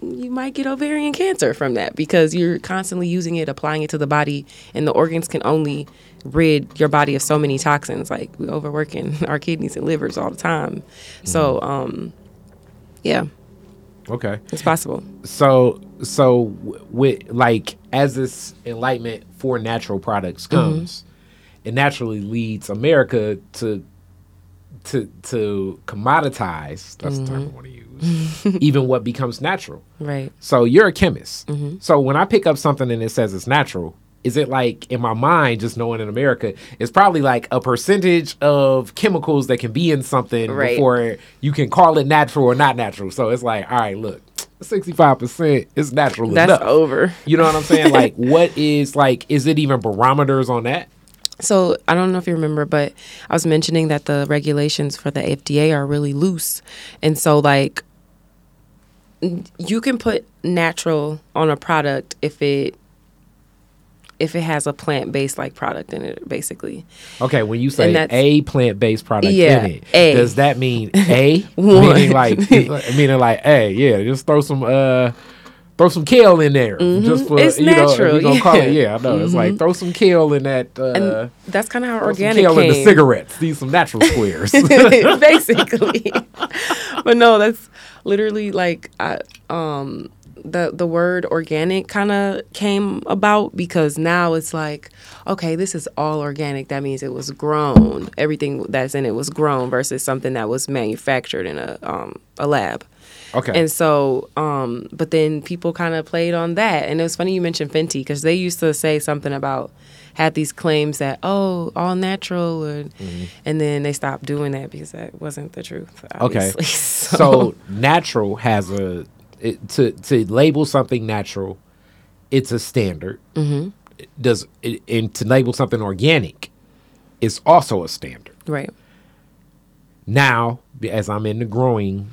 you might get ovarian cancer from that because you're constantly using it, applying it to the body, and the organs can only rid your body of so many toxins. Like we're overworking our kidneys and livers all the time. Mm-hmm. So, um, yeah. Okay. It's possible. So, so with like as this enlightenment for natural products mm-hmm. comes, mm-hmm. it naturally leads America to to to commoditize. That's mm-hmm. the term I want to use even what becomes natural. Right. So you're a chemist. Mm-hmm. So when I pick up something and it says it's natural, is it like in my mind, just knowing in America, it's probably like a percentage of chemicals that can be in something right. before you can call it natural or not natural. So it's like, all right, look, 65% is natural That's enough. over. You know what I'm saying? like, what is like, is it even barometers on that? So I don't know if you remember, but I was mentioning that the regulations for the FDA are really loose, and so like you can put natural on a product if it if it has a plant based like product in it, basically. Okay, when you say a plant based product yeah, in it, a. does that mean a meaning like meaning like a yeah, just throw some uh throw some kale in there mm-hmm. just for it's you natural, know. Yeah. Call it, yeah, I know. Mm-hmm. It's like mm-hmm. throw some kale in that. Uh, and that's kind of how organic kale came. in the cigarettes. These some natural squares, basically. but no, that's literally like I, um the the word organic kind of came about because now it's like okay this is all organic that means it was grown everything that's in it was grown versus something that was manufactured in a um a lab Okay. And so, um, but then people kind of played on that. And it was funny you mentioned Fenty because they used to say something about, had these claims that, oh, all natural. Or, mm-hmm. And then they stopped doing that because that wasn't the truth. Obviously. Okay. So. so, natural has a, it, to, to label something natural, it's a standard. Mm-hmm. Does it, and to label something organic, is also a standard. Right. Now, as I'm in the growing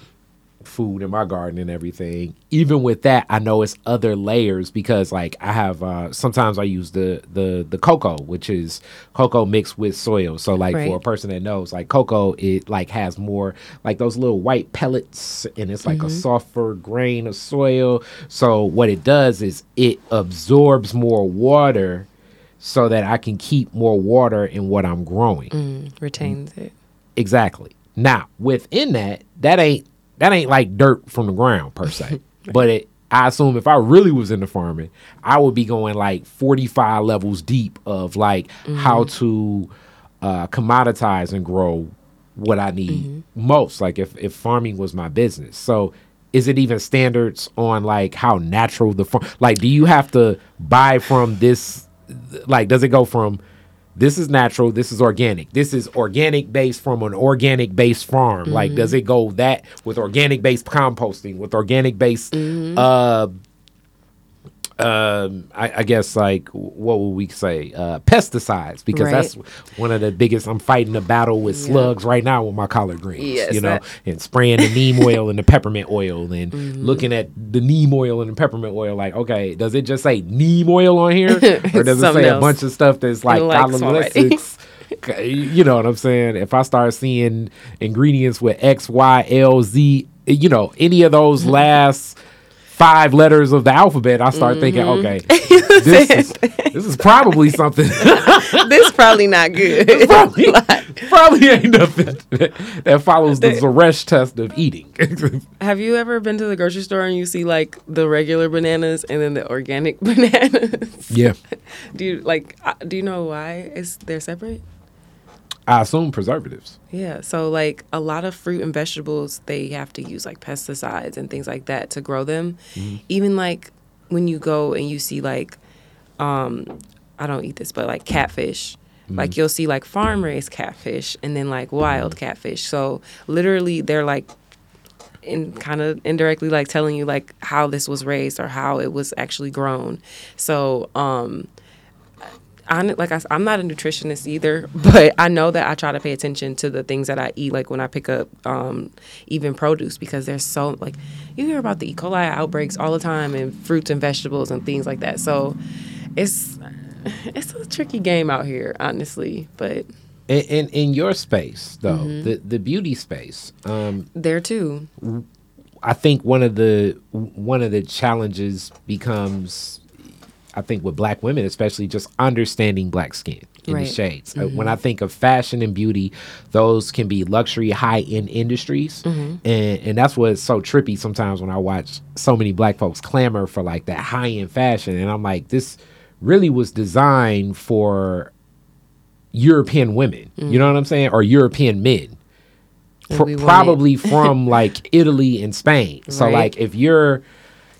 food in my garden and everything. Even with that i know it's other layers because like i have uh sometimes i use the the the cocoa which is cocoa mixed with soil. So like right. for a person that knows like cocoa it like has more like those little white pellets and it's like mm-hmm. a softer grain of soil. So what it does is it absorbs more water so that i can keep more water in what i'm growing. Mm, retains it. Exactly. Now within that that ain't that ain't like dirt from the ground per se. But it, I assume if I really was into farming, I would be going like 45 levels deep of like mm-hmm. how to uh, commoditize and grow what I need mm-hmm. most. Like if, if farming was my business. So is it even standards on like how natural the farm like do you have to buy from this like does it go from this is natural this is organic this is organic based from an organic based farm mm-hmm. like does it go that with organic based composting with organic based mm-hmm. uh um, I, I, guess like what would we say uh, pesticides because right. that's one of the biggest i'm fighting a battle with yeah. slugs right now with my collard greens yes, you know that. and spraying the neem oil and the peppermint oil and mm-hmm. looking at the neem oil and the peppermint oil like okay does it just say neem oil on here or does it say else. a bunch of stuff that's like you know what i'm saying if i start seeing ingredients with x y l z you know any of those mm-hmm. last five letters of the alphabet, I start mm-hmm. thinking, okay, this is, this is probably something. this probably not good. probably, probably ain't nothing that follows the Zeresh test of eating. Have you ever been to the grocery store and you see like the regular bananas and then the organic bananas? Yeah. do you like? Uh, do you know why is they're separate? I assume preservatives. Yeah. So like a lot of fruit and vegetables, they have to use like pesticides and things like that to grow them. Mm-hmm. Even like when you go and you see like, um, I don't eat this, but like catfish. Mm-hmm. Like you'll see like farm raised catfish and then like wild mm-hmm. catfish. So literally they're like in kind of indirectly like telling you like how this was raised or how it was actually grown. So um I, like I, I'm not a nutritionist either, but I know that I try to pay attention to the things that I eat, like when I pick up um, even produce, because there's so like you hear about the E. coli outbreaks all the time and fruits and vegetables and things like that. So it's it's a tricky game out here, honestly. But in in, in your space though, mm-hmm. the the beauty space, um, there too. I think one of the one of the challenges becomes I think with black women, especially just understanding black skin in right. the shades. Mm-hmm. When I mm-hmm. think of fashion and beauty, those can be luxury, high end industries, mm-hmm. and and that's what's so trippy sometimes when I watch so many black folks clamor for like that high end fashion, and I'm like, this really was designed for European women. Mm-hmm. You know what I'm saying, or European men. probably from like Italy and Spain. Right. So like if you're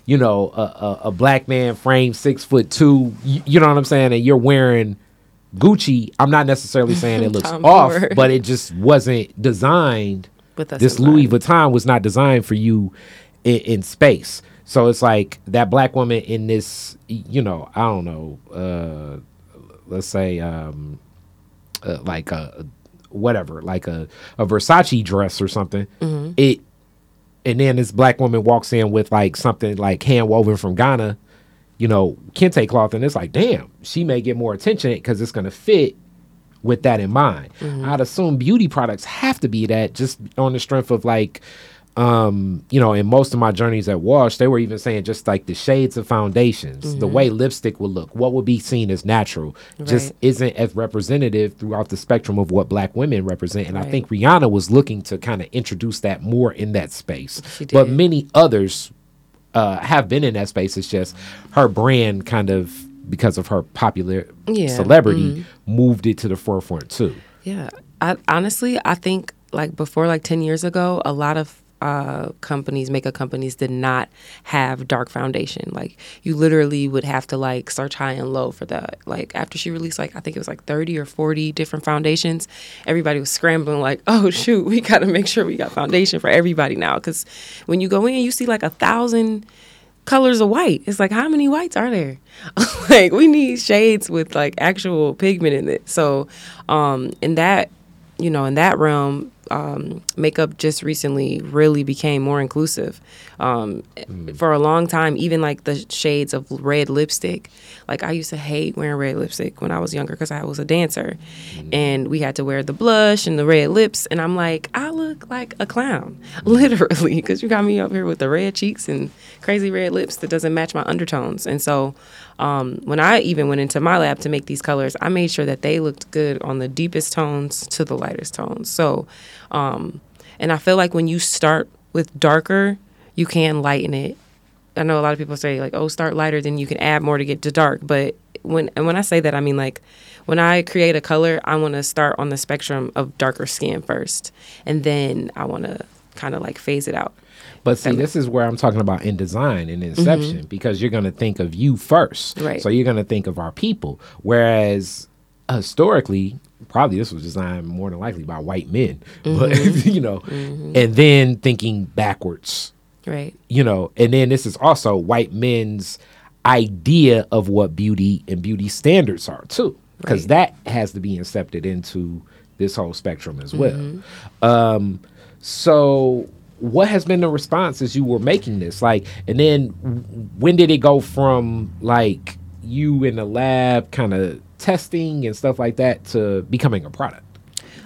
you know, a, a, a black man framed six foot two, you, you, know what I'm saying, and you're wearing Gucci, I'm not necessarily saying it looks off, Ford. but it just wasn't designed. But this Louis Vuitton was not designed for you in, in, space. So it's like that black woman in this, you know, I don't know, uh, let's say, um, uh, like a whatever, like a, a Versace dress or something. Mm-hmm. It and then this black woman walks in with like something like hand woven from Ghana, you know, kente cloth, and it's like, damn, she may get more attention because it's gonna fit with that in mind. Mm-hmm. I'd assume beauty products have to be that just on the strength of like um, you know, in most of my journeys at Wash, they were even saying just like the shades of foundations, mm-hmm. the way lipstick would look, what would be seen as natural, right. just isn't as representative throughout the spectrum of what black women represent. And right. I think Rihanna was looking to kind of introduce that more in that space. But many others uh, have been in that space. It's just her brand kind of because of her popular yeah. celebrity mm-hmm. moved it to the forefront too. Yeah. I honestly I think like before like 10 years ago, a lot of uh, companies, makeup companies, did not have dark foundation. Like you literally would have to like search high and low for that. Like after she released like I think it was like thirty or forty different foundations, everybody was scrambling like, oh shoot, we got to make sure we got foundation for everybody now. Because when you go in, you see like a thousand colors of white. It's like how many whites are there? like we need shades with like actual pigment in it. So um in that you know in that realm um, makeup just recently really became more inclusive. Um, mm. For a long time, even like the shades of red lipstick, like I used to hate wearing red lipstick when I was younger because I was a dancer, mm. and we had to wear the blush and the red lips, and I'm like, I look like a clown, literally, because you got me up here with the red cheeks and crazy red lips that doesn't match my undertones, and so um, when I even went into my lab to make these colors, I made sure that they looked good on the deepest tones to the lightest tones. So, um, and I feel like when you start with darker, you can lighten it. I know a lot of people say like, "Oh, start lighter, then you can add more to get to dark." But when and when I say that, I mean like when I create a color, I want to start on the spectrum of darker skin first, and then I want to kind of like phase it out. But see, this is where I'm talking about in design and inception mm-hmm. because you're going to think of you first. Right. So you're going to think of our people. Whereas historically, probably this was designed more than likely by white men, mm-hmm. but you know, mm-hmm. and then thinking backwards. Right. You know, and then this is also white men's idea of what beauty and beauty standards are too, because right. that has to be incepted into this whole spectrum as well. Mm-hmm. Um, so what has been the response as you were making this like and then when did it go from like you in the lab kind of testing and stuff like that to becoming a product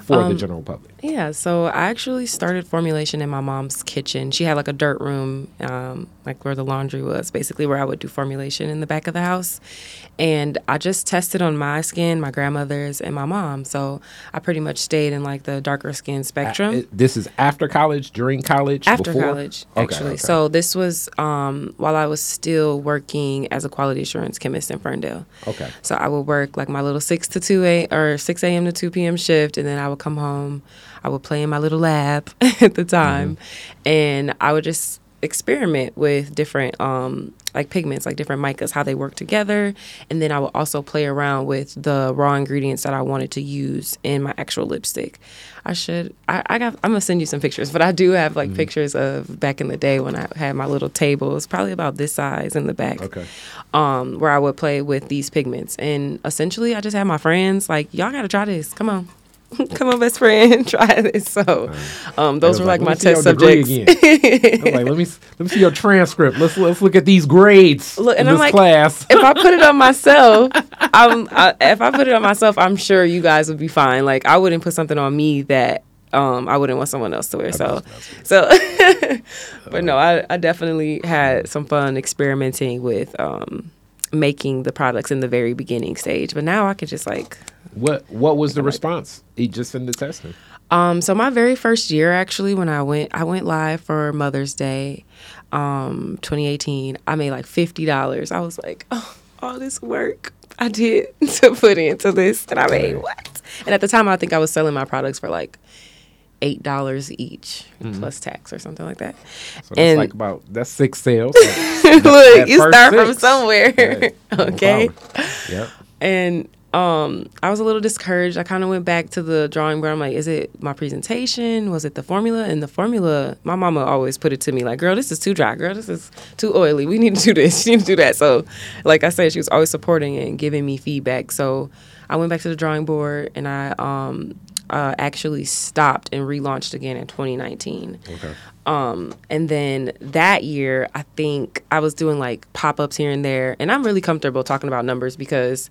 for um, the general public yeah, so I actually started formulation in my mom's kitchen. She had like a dirt room, um, like where the laundry was, basically where I would do formulation in the back of the house. And I just tested on my skin, my grandmother's, and my mom. So I pretty much stayed in like the darker skin spectrum. Uh, this is after college, during college, after before? college, actually. Okay, okay. So this was um, while I was still working as a quality assurance chemist in Ferndale. Okay. So I would work like my little six to two a or six a.m. to two p.m. shift, and then I would come home. I would play in my little lab at the time, mm-hmm. and I would just experiment with different um, like pigments, like different micas, how they work together, and then I would also play around with the raw ingredients that I wanted to use in my actual lipstick. I should, I, I got, I'm gonna send you some pictures, but I do have like mm-hmm. pictures of back in the day when I had my little table. It's probably about this size in the back, okay, um, where I would play with these pigments, and essentially I just had my friends like, y'all gotta try this, come on. come on, best friend, try this. So, um, those were like, like my test subjects. like, let me let me see your transcript. Let's let's look at these grades. Look, and I'm like, class. if I put it on myself, I'm I, if I put it on myself, I'm sure you guys would be fine. Like, I wouldn't put something on me that um, I wouldn't want someone else to wear. So, so, but no, I, I definitely had some fun experimenting with um, making the products in the very beginning stage. But now I could just like what What was the response? He just in the testing. Um, so my very first year, actually, when I went, I went live for Mother's Day, um, 2018. I made like fifty dollars. I was like, oh, all this work I did to put into this, and I made what? And at the time, I think I was selling my products for like eight dollars each mm-hmm. plus tax or something like that. So that's and like about that's six sales. Look, you start six. from somewhere. Yeah, okay. No yep. And um, I was a little discouraged. I kind of went back to the drawing board. I'm like, is it my presentation? Was it the formula? And the formula, my mama always put it to me like, girl, this is too dry. Girl, this is too oily. We need to do this. You need to do that. So, like I said, she was always supporting and giving me feedback. So I went back to the drawing board and I um, uh, actually stopped and relaunched again in 2019. Okay. Um, and then that year, I think I was doing like pop ups here and there. And I'm really comfortable talking about numbers because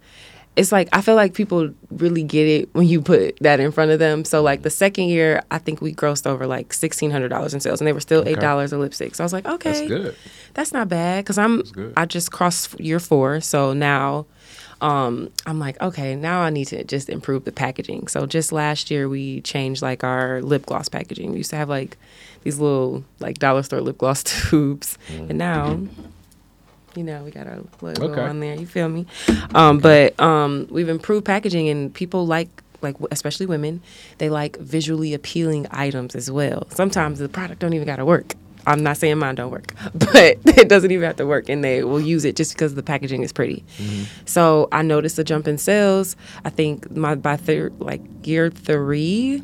it's like I feel like people really get it when you put that in front of them. So like the second year, I think we grossed over like sixteen hundred dollars in sales, and they were still eight dollars a lipstick. So I was like, okay, that's good. That's not bad because I'm I just crossed year four, so now. Um, I'm like, okay, now I need to just improve the packaging. So just last year we changed like our lip gloss packaging. We used to have like these little like dollar store lip gloss tubes, mm. and now you know, we got our logo okay. on there. You feel me? Um, okay. But um, we've improved packaging, and people like like especially women, they like visually appealing items as well. Sometimes the product don't even got to work. I'm not saying mine don't work, but it doesn't even have to work, and they will use it just because the packaging is pretty. Mm-hmm. So I noticed a jump in sales. I think my by third like year three,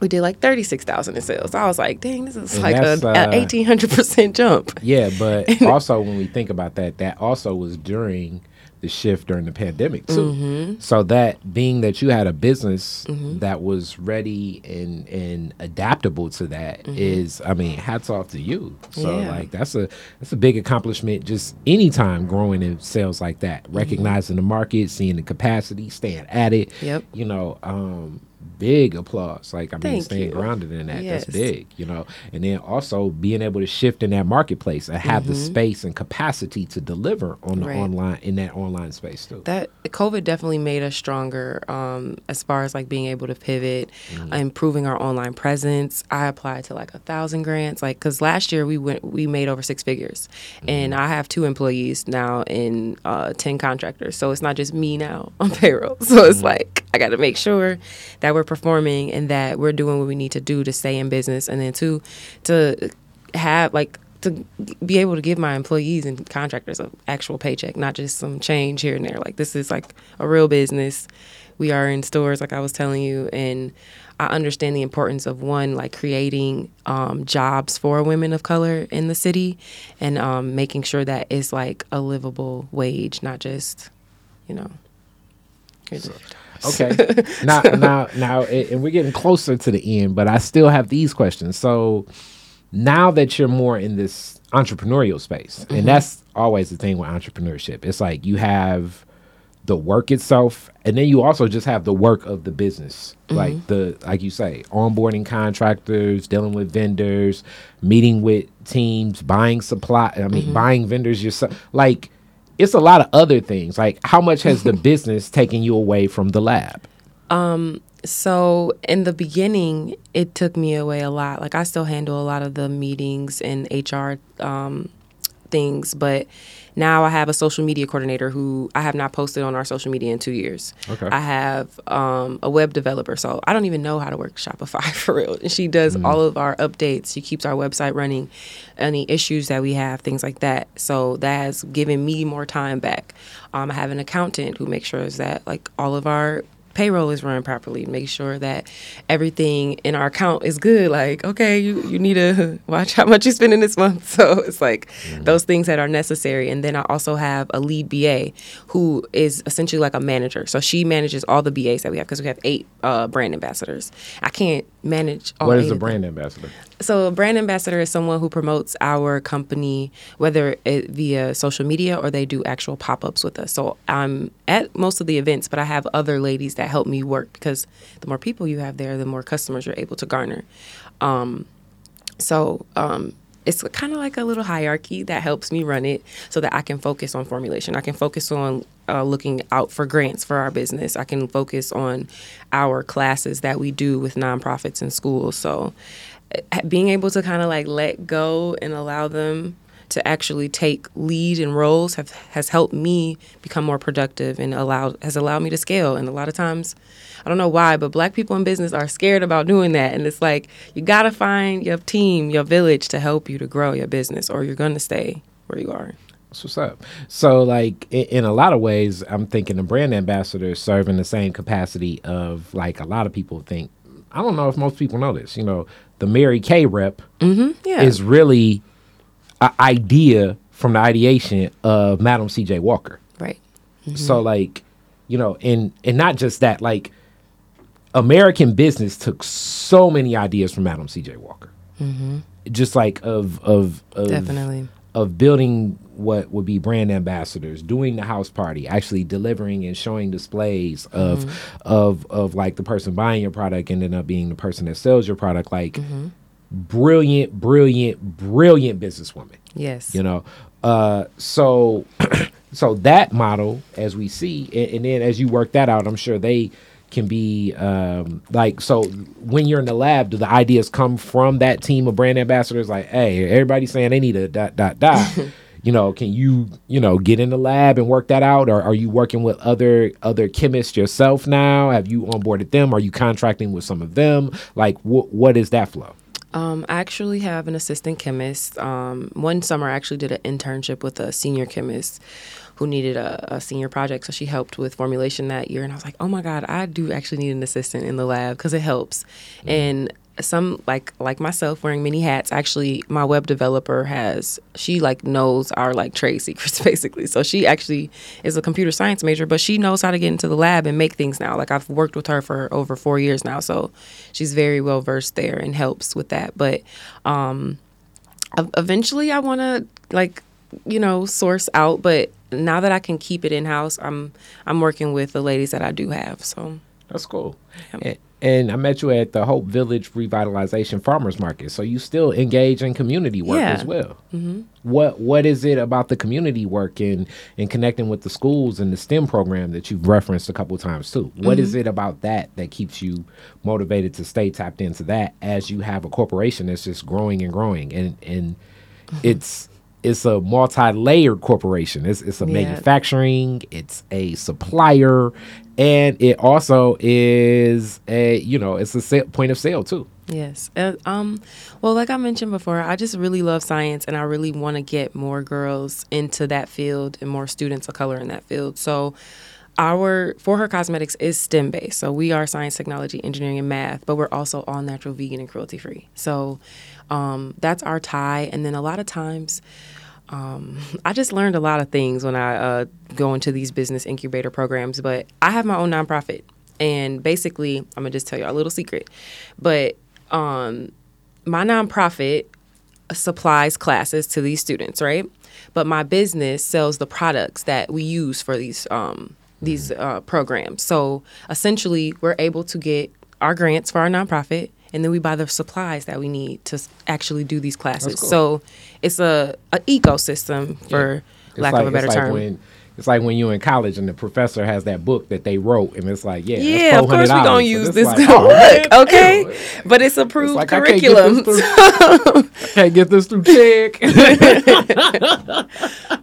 we did like 36,000 in sales. I was like, dang, this is and like a, uh, 1800% jump. Yeah, but also when we think about that, that also was during the shift during the pandemic too. Mm-hmm. So that being that you had a business mm-hmm. that was ready and and adaptable to that mm-hmm. is, I mean, hats off to you. So yeah. like that's a that's a big accomplishment. Just anytime growing in sales like that, mm-hmm. recognizing the market, seeing the capacity, staying at it. Yep. You know, um, big applause. Like I mean, Thank staying you. grounded in that yes. that's big, you know. And then also being able to shift in that marketplace and have mm-hmm. the space and capacity to deliver on the right. online in that online space too. That COVID definitely made us stronger um, as far as like being able to pivot, mm-hmm. improving our online presence. I applied to like a thousand grants, like because last year we went we made over six figures, mm-hmm. and I have two employees now and uh, ten contractors, so it's not just me now on payroll. So it's mm-hmm. like I got to make sure that we're performing and that we're doing what we need to do to stay in business, and then two, to have like to be able to give my employees and contractors an actual paycheck, not just some change here and there. Like this is like a real business. We are in stores, like I was telling you, and I understand the importance of one, like creating um, jobs for women of color in the city, and um, making sure that it's like a livable wage, not just, you know. So, Okay. now, now, now, and we're getting closer to the end, but I still have these questions. So now that you're more in this entrepreneurial space, mm-hmm. and that's always the thing with entrepreneurship, it's like you have the work itself, and then you also just have the work of the business, mm-hmm. like the like you say, onboarding contractors, dealing with vendors, meeting with teams, buying supply. I mean, mm-hmm. buying vendors yourself, like it's a lot of other things. Like, how much has the business taken you away from the lab? Um, so in the beginning, it took me away a lot. Like, I still handle a lot of the meetings and HR um, things, but now I have a social media coordinator who I have not posted on our social media in two years. Okay. I have um, a web developer, so I don't even know how to work Shopify for real. And she does mm. all of our updates. She keeps our website running, any issues that we have, things like that. So that has given me more time back. Um, I have an accountant who makes sure that like all of our payroll is run properly, make sure that everything in our account is good. Like, okay, you, you need to watch how much you're spending this month. So it's like mm-hmm. those things that are necessary. And then I also have a lead BA who is essentially like a manager. So she manages all the BAs that we have because we have eight uh, brand ambassadors. I can't manage all What is a brand ambassador? So a brand ambassador is someone who promotes our company, whether it via social media or they do actual pop-ups with us. So I'm at most of the events, but I have other ladies that help me work because the more people you have there, the more customers you're able to garner. Um, so um, it's kind of like a little hierarchy that helps me run it so that I can focus on formulation. I can focus on uh, looking out for grants for our business. I can focus on our classes that we do with nonprofits and schools. So uh, being able to kind of like let go and allow them to actually take lead in roles have, has helped me become more productive and allowed has allowed me to scale. And a lot of times, I don't know why, but black people in business are scared about doing that. And it's like you gotta find your team, your village to help you to grow your business, or you're gonna stay where you are. That's what's up. So, like in, in, a lot of ways, I'm thinking the brand ambassador serve in the same capacity of like a lot of people think. I don't know if most people know this. You know, the Mary Kay rep mm-hmm, yeah. is really idea from the ideation of Madam C.J. Walker. Right. Mm-hmm. So like, you know, and and not just that, like American business took so many ideas from Madam C.J. Walker. Mm-hmm. Just like of of, of definitely of building what would be brand ambassadors, doing the house party, actually delivering and showing displays of mm-hmm. of of like the person buying your product ended up being the person that sells your product. Like mm-hmm brilliant, brilliant, brilliant businesswoman. Yes. You know, uh, so so that model, as we see, and, and, then as you work that out, I'm sure they can be um, like so. When you're in the lab, do the ideas come from that team of brand ambassadors? Like, hey, everybody's saying they need a dot dot dot. you know, can you you know get in the lab and work that out, or are you working with other other chemists yourself now? Have you onboarded them? Are you contracting with some of them? Like, wh- what is that flow? Um, I actually have an assistant chemist. Um, one summer, I actually did an internship with a senior chemist who needed a, a, senior project. So she helped with formulation that year. And I was like, oh my God, I do actually need an assistant in the lab because it helps. Mm-hmm. And some like like myself wearing many hats actually my web developer has she like knows our like trade secrets basically. So she actually is a computer science major but she knows how to get into the lab and make things now. Like i've worked with her for over four years now so she's very well versed there and helps with that. But um eventually i want to like you know source out but now that i can keep it in house i'm i'm working with the ladies that i do have so. That's cool. Yeah and I met you at the Hope Village Revitalization Farmers Market. So you still engage in community work yeah. as well. Mm-hmm. What What is it about the community work and and connecting with the schools and the STEM program that you've referenced a couple times too? What mm-hmm. is it about that that keeps you motivated to stay tapped into that as you have a corporation that's just growing and growing and and mm-hmm. it's it's a multi-layered corporation. It's it's a yeah. manufacturing, it's a supplier, and it also is a you know it's a point of sale too. Yes. Uh, um. Well, like I mentioned before, I just really love science, and I really want to get more girls into that field and more students of color in that field. So. Our for her cosmetics is STEM based, so we are science, technology, engineering, and math, but we're also all natural, vegan, and cruelty free. So um, that's our tie. And then a lot of times, um, I just learned a lot of things when I uh, go into these business incubator programs. But I have my own nonprofit, and basically, I'm gonna just tell you a little secret. But um, my nonprofit supplies classes to these students, right? But my business sells the products that we use for these um, these uh, programs. So essentially, we're able to get our grants for our nonprofit and then we buy the supplies that we need to actually do these classes. Cool. So it's a, a ecosystem for yeah. lack like, of a better like term. When, it's like when you're in college and the professor has that book that they wrote, and it's like, yeah, yeah, of course we're gonna use so this like, book, oh, okay? But it's approved it's like, curriculum. I can't get this through, check.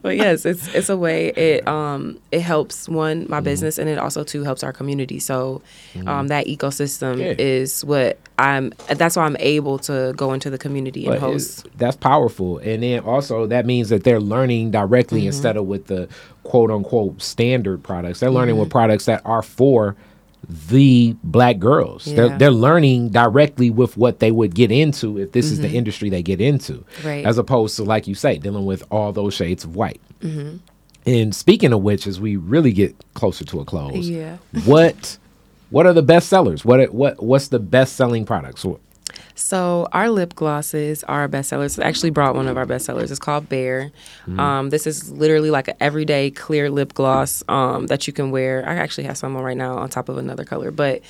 but yes, it's it's a way it um it helps one my mm-hmm. business, and it also too helps our community. So mm-hmm. um that ecosystem yeah. is what I'm. That's why I'm able to go into the community and but host. That's powerful, and then also that means that they're learning directly mm-hmm. instead of with the quote unquote standard products. They're learning with products that are for the black girls. Yeah. They're, they're learning directly with what they would get into if this mm-hmm. is the mm-hmm. industry they get into, right. as opposed to, like you say, dealing with all those shades of white. Mm-hmm. And speaking of which, as we really get closer to a close, yeah. what what are the best sellers? What what what's the best selling products? So our lip glosses are our best sellers. I actually brought one of our best sellers. It's called Bear. Mm-hmm. Um, this is literally like an everyday clear lip gloss um, that you can wear. I actually have some on right now on top of another color, but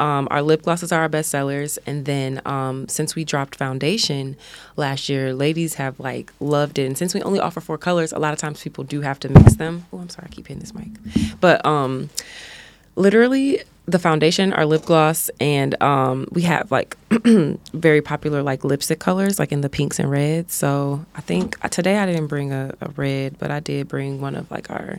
um, our lip glosses are our best sellers. And then um, since we dropped foundation last year, ladies have like loved it. And since we only offer four colors, a lot of times people do have to mix them. Oh, I'm sorry, I keep hitting this mic, but um, literally the foundation, our lip gloss, and um, we have like very popular like lipstick colors, like in the pinks and reds. So I think uh, today I didn't bring a, a red, but I did bring one of like our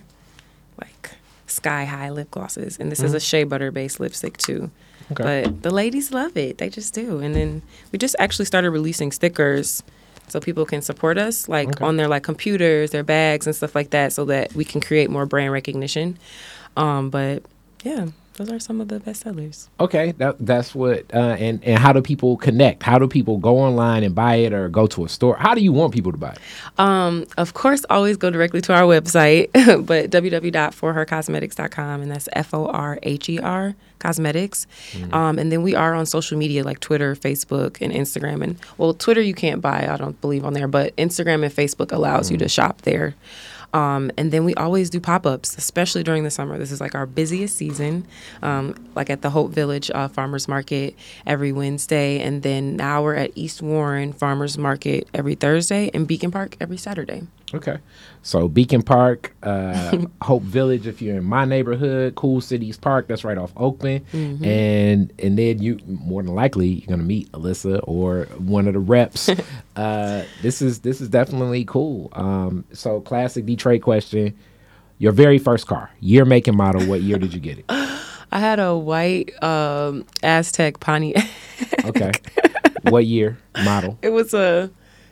like sky high lip glosses, and this mm-hmm. is a shea butter based lipstick too. Okay. But the ladies love it; they just do. And then we just actually started releasing stickers so people can support us like okay. on their like computers, their bags and stuff like that so that we can create more brand recognition. Um, but yeah those are some of the best sellers. Okay, that, that's what. Uh, and and how do people connect? How do people go online and buy it, or go to a store? How do you want people to buy it? Um, of course, always go directly to our website, but www.forhercosmetics.com, and that's F O R H E R cosmetics. Mm-hmm. Um, and then we are on social media like Twitter, Facebook, and Instagram. And well, Twitter you can't buy, I don't believe on there, but Instagram and Facebook allows mm-hmm. you to shop there. Um, and then we always do pop ups, especially during the summer. This is like our busiest season, um, like at the Hope Village uh, Farmers Market every Wednesday. And then now we're at East Warren Farmers Market every Thursday and Beacon Park every Saturday. Okay. So Beacon Park, uh, Hope Village, if you're in my neighborhood, Cool Cities Park, that's right off Oakland, mm-hmm. and and then you more than likely you're gonna meet Alyssa or one of the reps. uh, this is this is definitely cool. Um, so classic Detroit question: Your very first car, year, make, and model. What year did you get it? I had a white um, Aztek Pontiac. okay. What year model? It was a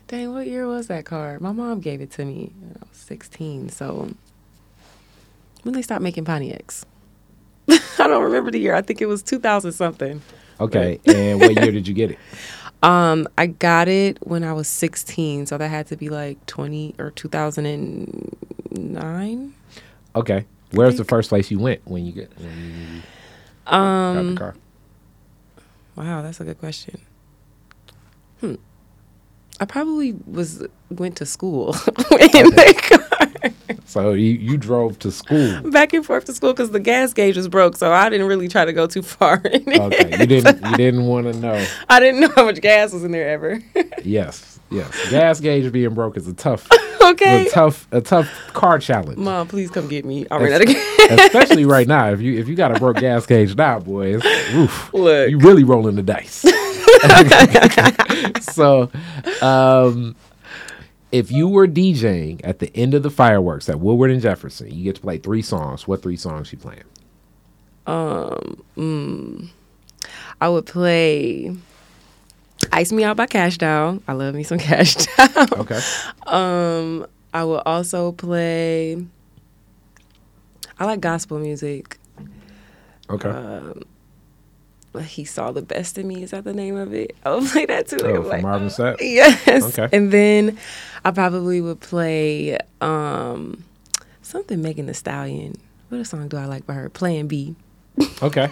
Dang, what year was that car? My mom gave it to me when I was 16. So when they stopped making Pontiacs? I don't remember the year. I think it was 2000 something. Okay. and what year did you get it? Um, I got it when I was 16, so that had to be like 20 or 2009. Okay. Where's the first place you went when you get when you Um, got the car? Wow, that's a good question. Hmm. I probably was went to school in the car, So you, you drove to school. back and forth to school because the gas gauge was broke, so I didn't really try to go too far. In it. Okay. You didn't you didn't want to know. I didn't know how much gas was in there ever. Yes. Yes. Gas gauge being broke is a tough okay, a tough a tough car challenge. mom, please come get me. I'll run that again. Especially right now. If you if you got a broke gas gauge now, boys, oof, Look. you really rolling the dice. so, um, if you were DJing at the end of the fireworks at Woodward and Jefferson, you get to play three songs. What three songs you playing? Um, I would play "Ice Me Out" by Kash Doll. I love me some Kash Doll. Okay. Um, I will also play. I like gospel music. Okay. He saw the best in me. Is that the name of it? I would play that too. oh, Like, from Marvin Sapp. yes. Okay. And then I probably would play um something Megan Thee Stallion. What a song do I like by her? Plan B. Okay.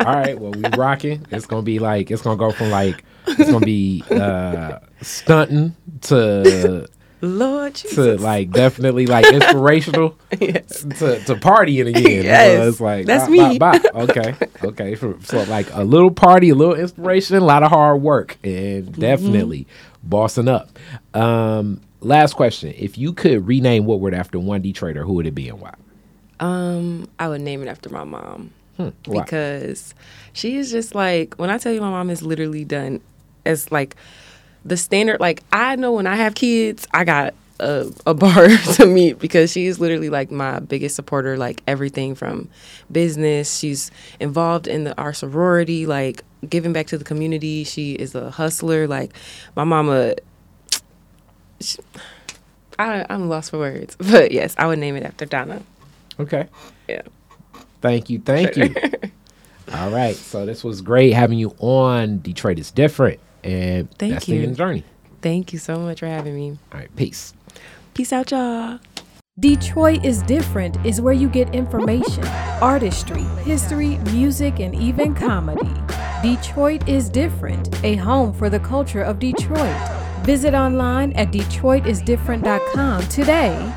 All right. Well, we rocking. It's gonna be like it's gonna go from like it's gonna be uh stunting to Lord Jesus. to like definitely like inspirational yes. to, to partying again. Yes, So it's like that's bop, me. bop, bop. Okay, okay. So, like a little party, a little inspiration, a lot of hard work, and Mm-hmm. definitely bossing up. Um, last question: If you could rename Woodward after one Detroiter, who would it be and why? Um, I would name it after my mom. Hmm, because she is just like when I tell you my mom is literally done as like the standard like I know when I have kids I got a, a bar to meet because she is literally like my biggest supporter like everything from business she's involved in the our sorority like giving back to the community she is a hustler like my mama she, I, I'm lost for words but yes I would name it after Donna Okay. yeah Thank you. Thank you. All right. So this was great having you on. Detroit is different, and Thank that's you. the journey. thank you so much for having me All right. Peace. peace out y'all Detroit is Different is where you get information, artistry, history, music, and even comedy. Detroit is Different, a home for the culture of Detroit. Visit online at DetroitisDifferent.com today